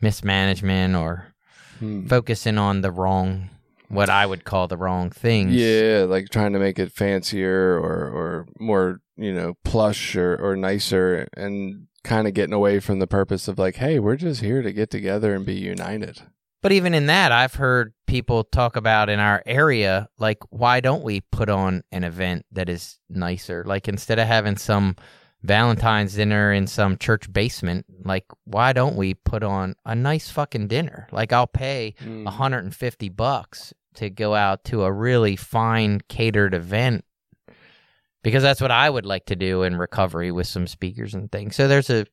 [SPEAKER 2] mismanagement or
[SPEAKER 1] Hmm.
[SPEAKER 2] focusing on the wrong what I would call the wrong things.
[SPEAKER 1] Yeah, like trying to make it fancier or or more, you know, plush or or nicer and kind of getting away from the purpose of like, hey, we're just here to get together and be united.
[SPEAKER 2] But even in that, I've heard people talk about in our area, like, why don't we put on an event that is nicer? Like, instead of having some Valentine's dinner in some church basement, like, why don't we put on a nice fucking dinner? Like, I'll pay
[SPEAKER 1] Mm.
[SPEAKER 2] 150 bucks to go out to a really fine catered event because that's what I would like to do in recovery with some speakers and things. So there's a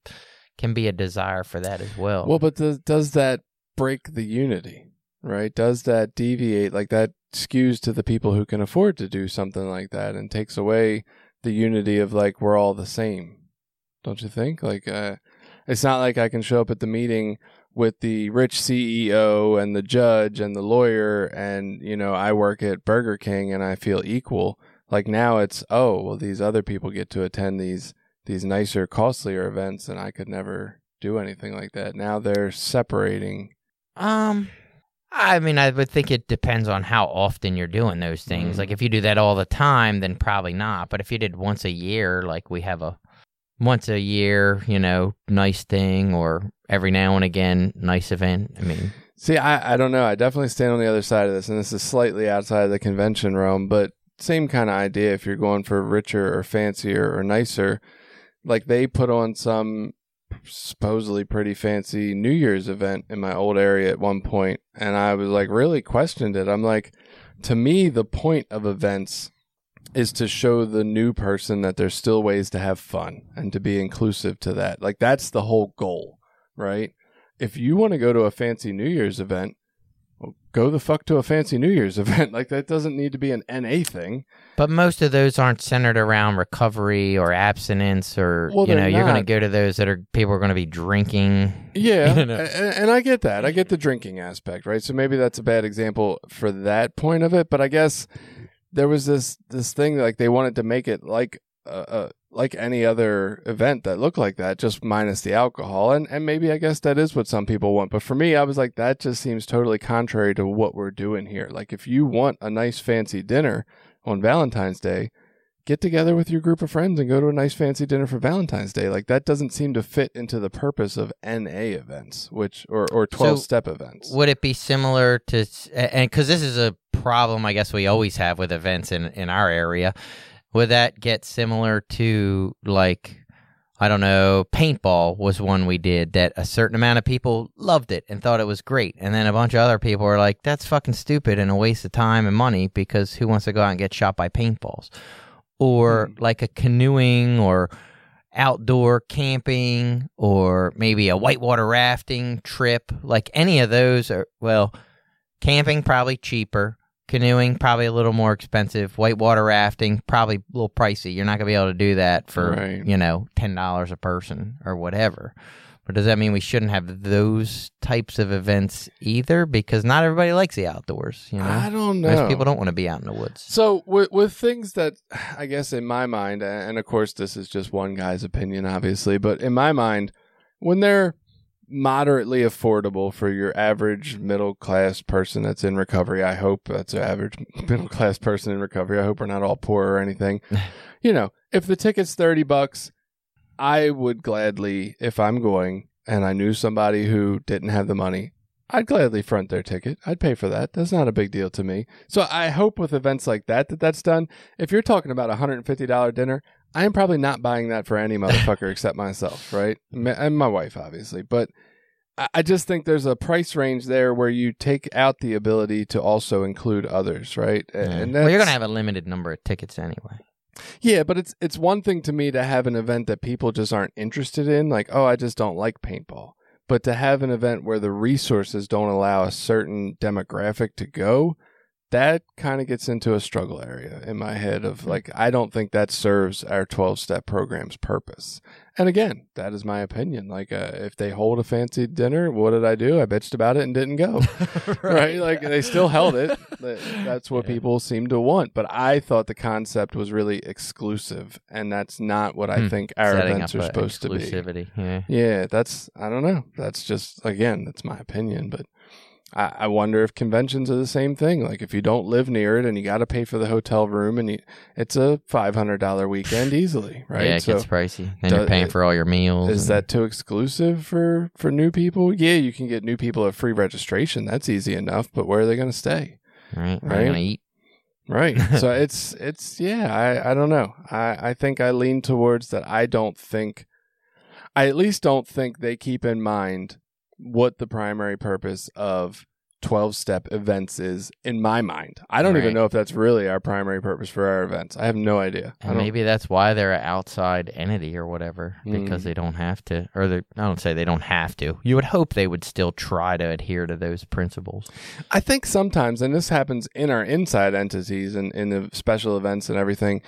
[SPEAKER 2] can be a desire for that as well.
[SPEAKER 1] Well, but does, does that break the unity, right? Does that deviate? Like that skews to the people who can afford to do something like that and takes away the unity of like, we're all the same. Don't you think? Like, uh, it's not like I can show up at the meeting with the rich CEO and the judge and the lawyer and, you know, I work at Burger King and I feel equal. Like now it's, oh, well, these other people get to attend these these nicer, costlier events, and I could never do anything like that. Now they're separating.
[SPEAKER 2] Um, I mean, I would think it depends on how often you're doing those things.
[SPEAKER 1] Mm.
[SPEAKER 2] Like if you do that all the time, then probably not. But if you did once a year, like we have a once a year, you know, nice thing, or every now and again, nice event. I mean,
[SPEAKER 1] See, I, I don't know. I definitely stand on the other side of this, and this is slightly outside of the convention realm, but same kind of idea. If you're going for richer or fancier or nicer, like they put on some supposedly pretty fancy New Year's event in my old area at one point, and I was like really questioned it. I'm like, to me, the point of events is to show the new person that there's still ways to have fun and to be inclusive to that. Like that's the whole goal, right? If you want to go to a fancy New Year's event, go the fuck to a fancy New Year's event. Like that doesn't need to be an NA thing.
[SPEAKER 2] but most of those aren't centered around recovery or abstinence, or
[SPEAKER 1] Well,
[SPEAKER 2] you know, you're going to go to those that are people are going to be drinking.
[SPEAKER 1] Yeah,
[SPEAKER 2] You know?
[SPEAKER 1] and, and I get that. I get the drinking aspect, right? So maybe that's a bad example for that point of it. But I guess there was this this thing like they wanted to make it like uh, like any other event that looked like that, just minus the alcohol. And and maybe I guess that is what some people want. But for me, I was like, that just seems totally contrary to what we're doing here. Like if you want a nice fancy dinner on Valentine's Day. Get together with your group of friends and go to a nice fancy dinner for Valentine's Day. Like that doesn't seem to fit into the purpose of NA events, which or or twelve step events.
[SPEAKER 2] Would it be similar to and because this is a problem, I guess we always have with events in in our area. Would that get similar to like I don't know, paintball was one we did that a certain amount of people loved it and thought it was great, and then a bunch of other people were like, "That's fucking stupid and a waste of time and money because who wants to go out and get shot by paintballs?" Or hmm. like a canoeing or outdoor camping or maybe a whitewater rafting trip. Like any of those are well camping probably cheaper canoeing probably a little more expensive. Whitewater rafting probably a little pricey. You're not going to be able to do that for
[SPEAKER 1] Right.
[SPEAKER 2] you know $10 a person or whatever. But does that mean we shouldn't have those types of events either? Because not everybody likes the outdoors you know?
[SPEAKER 1] I don't know.
[SPEAKER 2] most people don't want to be out in the woods.
[SPEAKER 1] So with with things that I guess in my mind, and of course this is just one guy's opinion, obviously, but in my mind, when they're moderately affordable for your average middle class person that's in recovery, I hope that's an average middle class person in recovery. I hope we're not all poor or anything. you know, if the ticket's thirty bucks, I would gladly, if I'm going and I knew somebody who didn't have the money, I'd gladly front their ticket. I'd pay for that. That's not a big deal to me. So I hope with events like that that that's done. If you're talking about a hundred and fifty dollar dinner, I am probably not buying that for any motherfucker except myself, right? And my wife, obviously. But I- I just think there's a price range there where you take out the ability to also include others, right? And
[SPEAKER 2] well you're gonna have a limited number of tickets anyway
[SPEAKER 1] yeah, but it's it's one thing to me to have an event that people just aren't interested in, like, oh, I just don't like paintball. But to have an event where the resources don't allow a certain demographic to go, that kind of gets into a struggle area in my head of like I don't think that serves our 12 step program's purpose. And again, that is my opinion. Like uh, if they hold a fancy dinner, what did I do? I bitched about it and didn't go. right. Like they still held it. That's what
[SPEAKER 2] Yeah.
[SPEAKER 1] people seem to want. But I thought the concept was really exclusive, and that's not what I
[SPEAKER 2] Hmm.
[SPEAKER 1] think our
[SPEAKER 2] Setting
[SPEAKER 1] events are supposed to be.
[SPEAKER 2] yeah
[SPEAKER 1] Yeah, that's I don't know. That's just again, that's my opinion, but I, I wonder if conventions are the same thing. Like if you don't live near it and you got to pay for the hotel room, and you, it's a five hundred dollar weekend easily, right?
[SPEAKER 2] Yeah, it
[SPEAKER 1] So
[SPEAKER 2] gets pricey. And
[SPEAKER 1] do-
[SPEAKER 2] you're paying for all your meals.
[SPEAKER 1] is
[SPEAKER 2] and-
[SPEAKER 1] that too exclusive for for new people? Yeah, you can get new people at free registration. That's easy enough. But where are they going to stay?
[SPEAKER 2] right?
[SPEAKER 1] Right?
[SPEAKER 2] gonna eat?
[SPEAKER 1] Right. so it's it's yeah, I I don't know. I I think I lean towards that I don't think I at least don't think they keep in mind what the primary purpose of 12 step events is in my mind. I don't even know if that's really our primary purpose for our events. I have no idea.
[SPEAKER 2] And maybe that's why they're an outside entity or whatever, because
[SPEAKER 1] Mm.
[SPEAKER 2] they don't have to, or they I don't say they don't have to. You would hope they would still try to adhere to those principles.
[SPEAKER 1] I think sometimes, and this happens in our inside entities and in the special events and everything,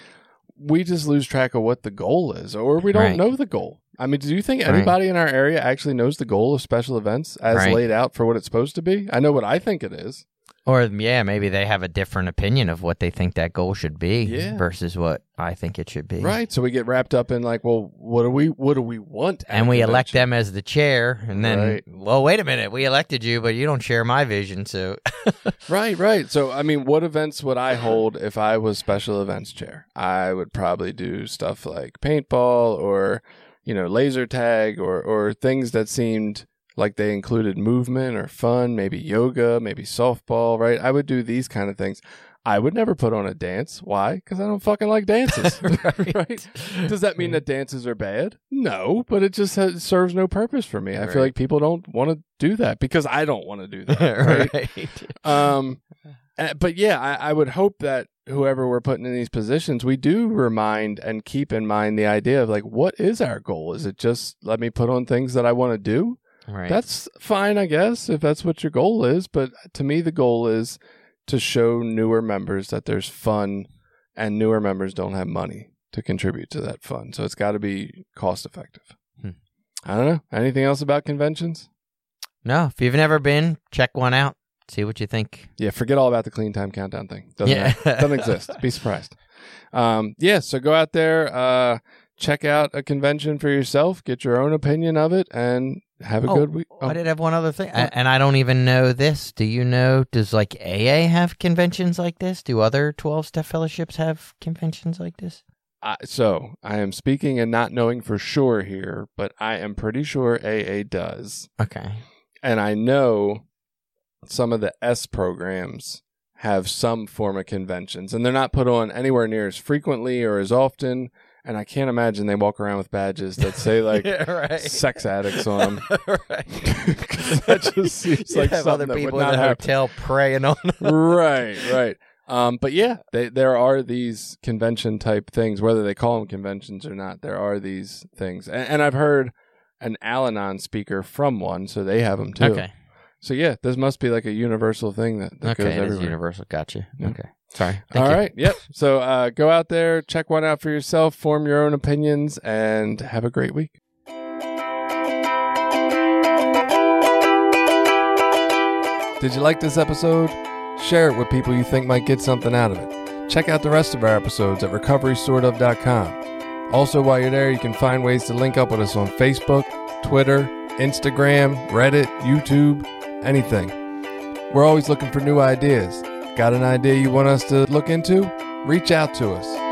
[SPEAKER 1] we just lose track of what the goal is, or we don't
[SPEAKER 2] Right.
[SPEAKER 1] know the goal. I mean, do you think
[SPEAKER 2] Right.
[SPEAKER 1] anybody in our area actually knows the goal of special events as
[SPEAKER 2] Right.
[SPEAKER 1] laid out for what it's supposed to be? I know what I think it is.
[SPEAKER 2] Or yeah, maybe they have a different opinion of what they think that goal should be
[SPEAKER 1] Yeah.
[SPEAKER 2] versus what I think it should be.
[SPEAKER 1] Right. So we get wrapped up in like, well, what do we what do we want?
[SPEAKER 2] And we elect them as the chair, and then,
[SPEAKER 1] Right.
[SPEAKER 2] well, wait a minute, we elected you, but you don't share my vision, so
[SPEAKER 1] Right, right. So, I mean, what events would I hold if I was special events chair? I would probably do stuff like paintball or, you know, laser tag or, or things that seemed like they included movement or fun, maybe yoga, maybe softball, right? I would do these kind of things. I would never put on a dance. Why? Because I don't fucking like dances. right. Does that mean that dances are bad? No, but it just has, serves no purpose for me. I
[SPEAKER 2] Right.
[SPEAKER 1] feel like people don't want to do that because I don't want to do that. right? Um, uh, but yeah, I, I would hope that whoever we're putting in these positions, we do remind and keep in mind the idea of like, what is our goal? Is it just let me put on things that I want to do?
[SPEAKER 2] right.
[SPEAKER 1] That's fine, I guess, if that's what your goal is. But to me, the goal is to show newer members that there's fun, and newer members don't have money to contribute to that fun. So it's got to be cost effective.
[SPEAKER 2] Hmm.
[SPEAKER 1] I don't know. Anything else about conventions?
[SPEAKER 2] no. If you've never been, check one out. See what you think.
[SPEAKER 1] Yeah, forget all about the clean time countdown thing. Doesn't
[SPEAKER 2] Yeah.
[SPEAKER 1] doesn't exist. Be surprised. Um, yeah, so go out there, uh, check out a convention for yourself, get your own opinion of it, and have a
[SPEAKER 2] Oh,
[SPEAKER 1] good week.
[SPEAKER 2] I did have one other thing, A- and I don't even know this. Do you know? Does like AA have conventions like this? Do other twelve step fellowships have conventions like this?
[SPEAKER 1] I, so I am speaking and not knowing for sure here, but I am pretty sure AA does,
[SPEAKER 2] Okay.
[SPEAKER 1] and I know some of the S programs have some form of conventions, and they're not put on anywhere near as frequently or as often. And I can't imagine they walk around with badges that say like
[SPEAKER 2] right.
[SPEAKER 1] sex addicts on them.
[SPEAKER 2] right.
[SPEAKER 1] Because that just seems
[SPEAKER 2] You
[SPEAKER 1] like
[SPEAKER 2] have
[SPEAKER 1] something
[SPEAKER 2] other people in the
[SPEAKER 1] happen.
[SPEAKER 2] hotel preying on. them.
[SPEAKER 1] right, right. Um, but yeah, they, there are these convention type things, whether they call them conventions or not. There are these things, and, and I've heard an Al-Anon speaker from one, so they have them too.
[SPEAKER 2] Okay.
[SPEAKER 1] So yeah, this must be like a universal thing that, that
[SPEAKER 2] Okay.
[SPEAKER 1] goes
[SPEAKER 2] It is
[SPEAKER 1] everywhere.
[SPEAKER 2] universal. Gotcha.
[SPEAKER 1] Yeah.
[SPEAKER 2] Okay. Sorry.
[SPEAKER 1] All
[SPEAKER 2] Thank you.
[SPEAKER 1] right. Yep. So uh, go out there, check one out for yourself, form your own opinions, and have a great week. Did you like this episode? Share it with people you think might get something out of it. Check out the rest of our episodes at recoverysortof.com. Also, while you're there, you can find ways to link up with us on Facebook, Twitter, Instagram, Reddit, YouTube, anything. We're always looking for new ideas. Got an idea you want us to look into? Reach out to us.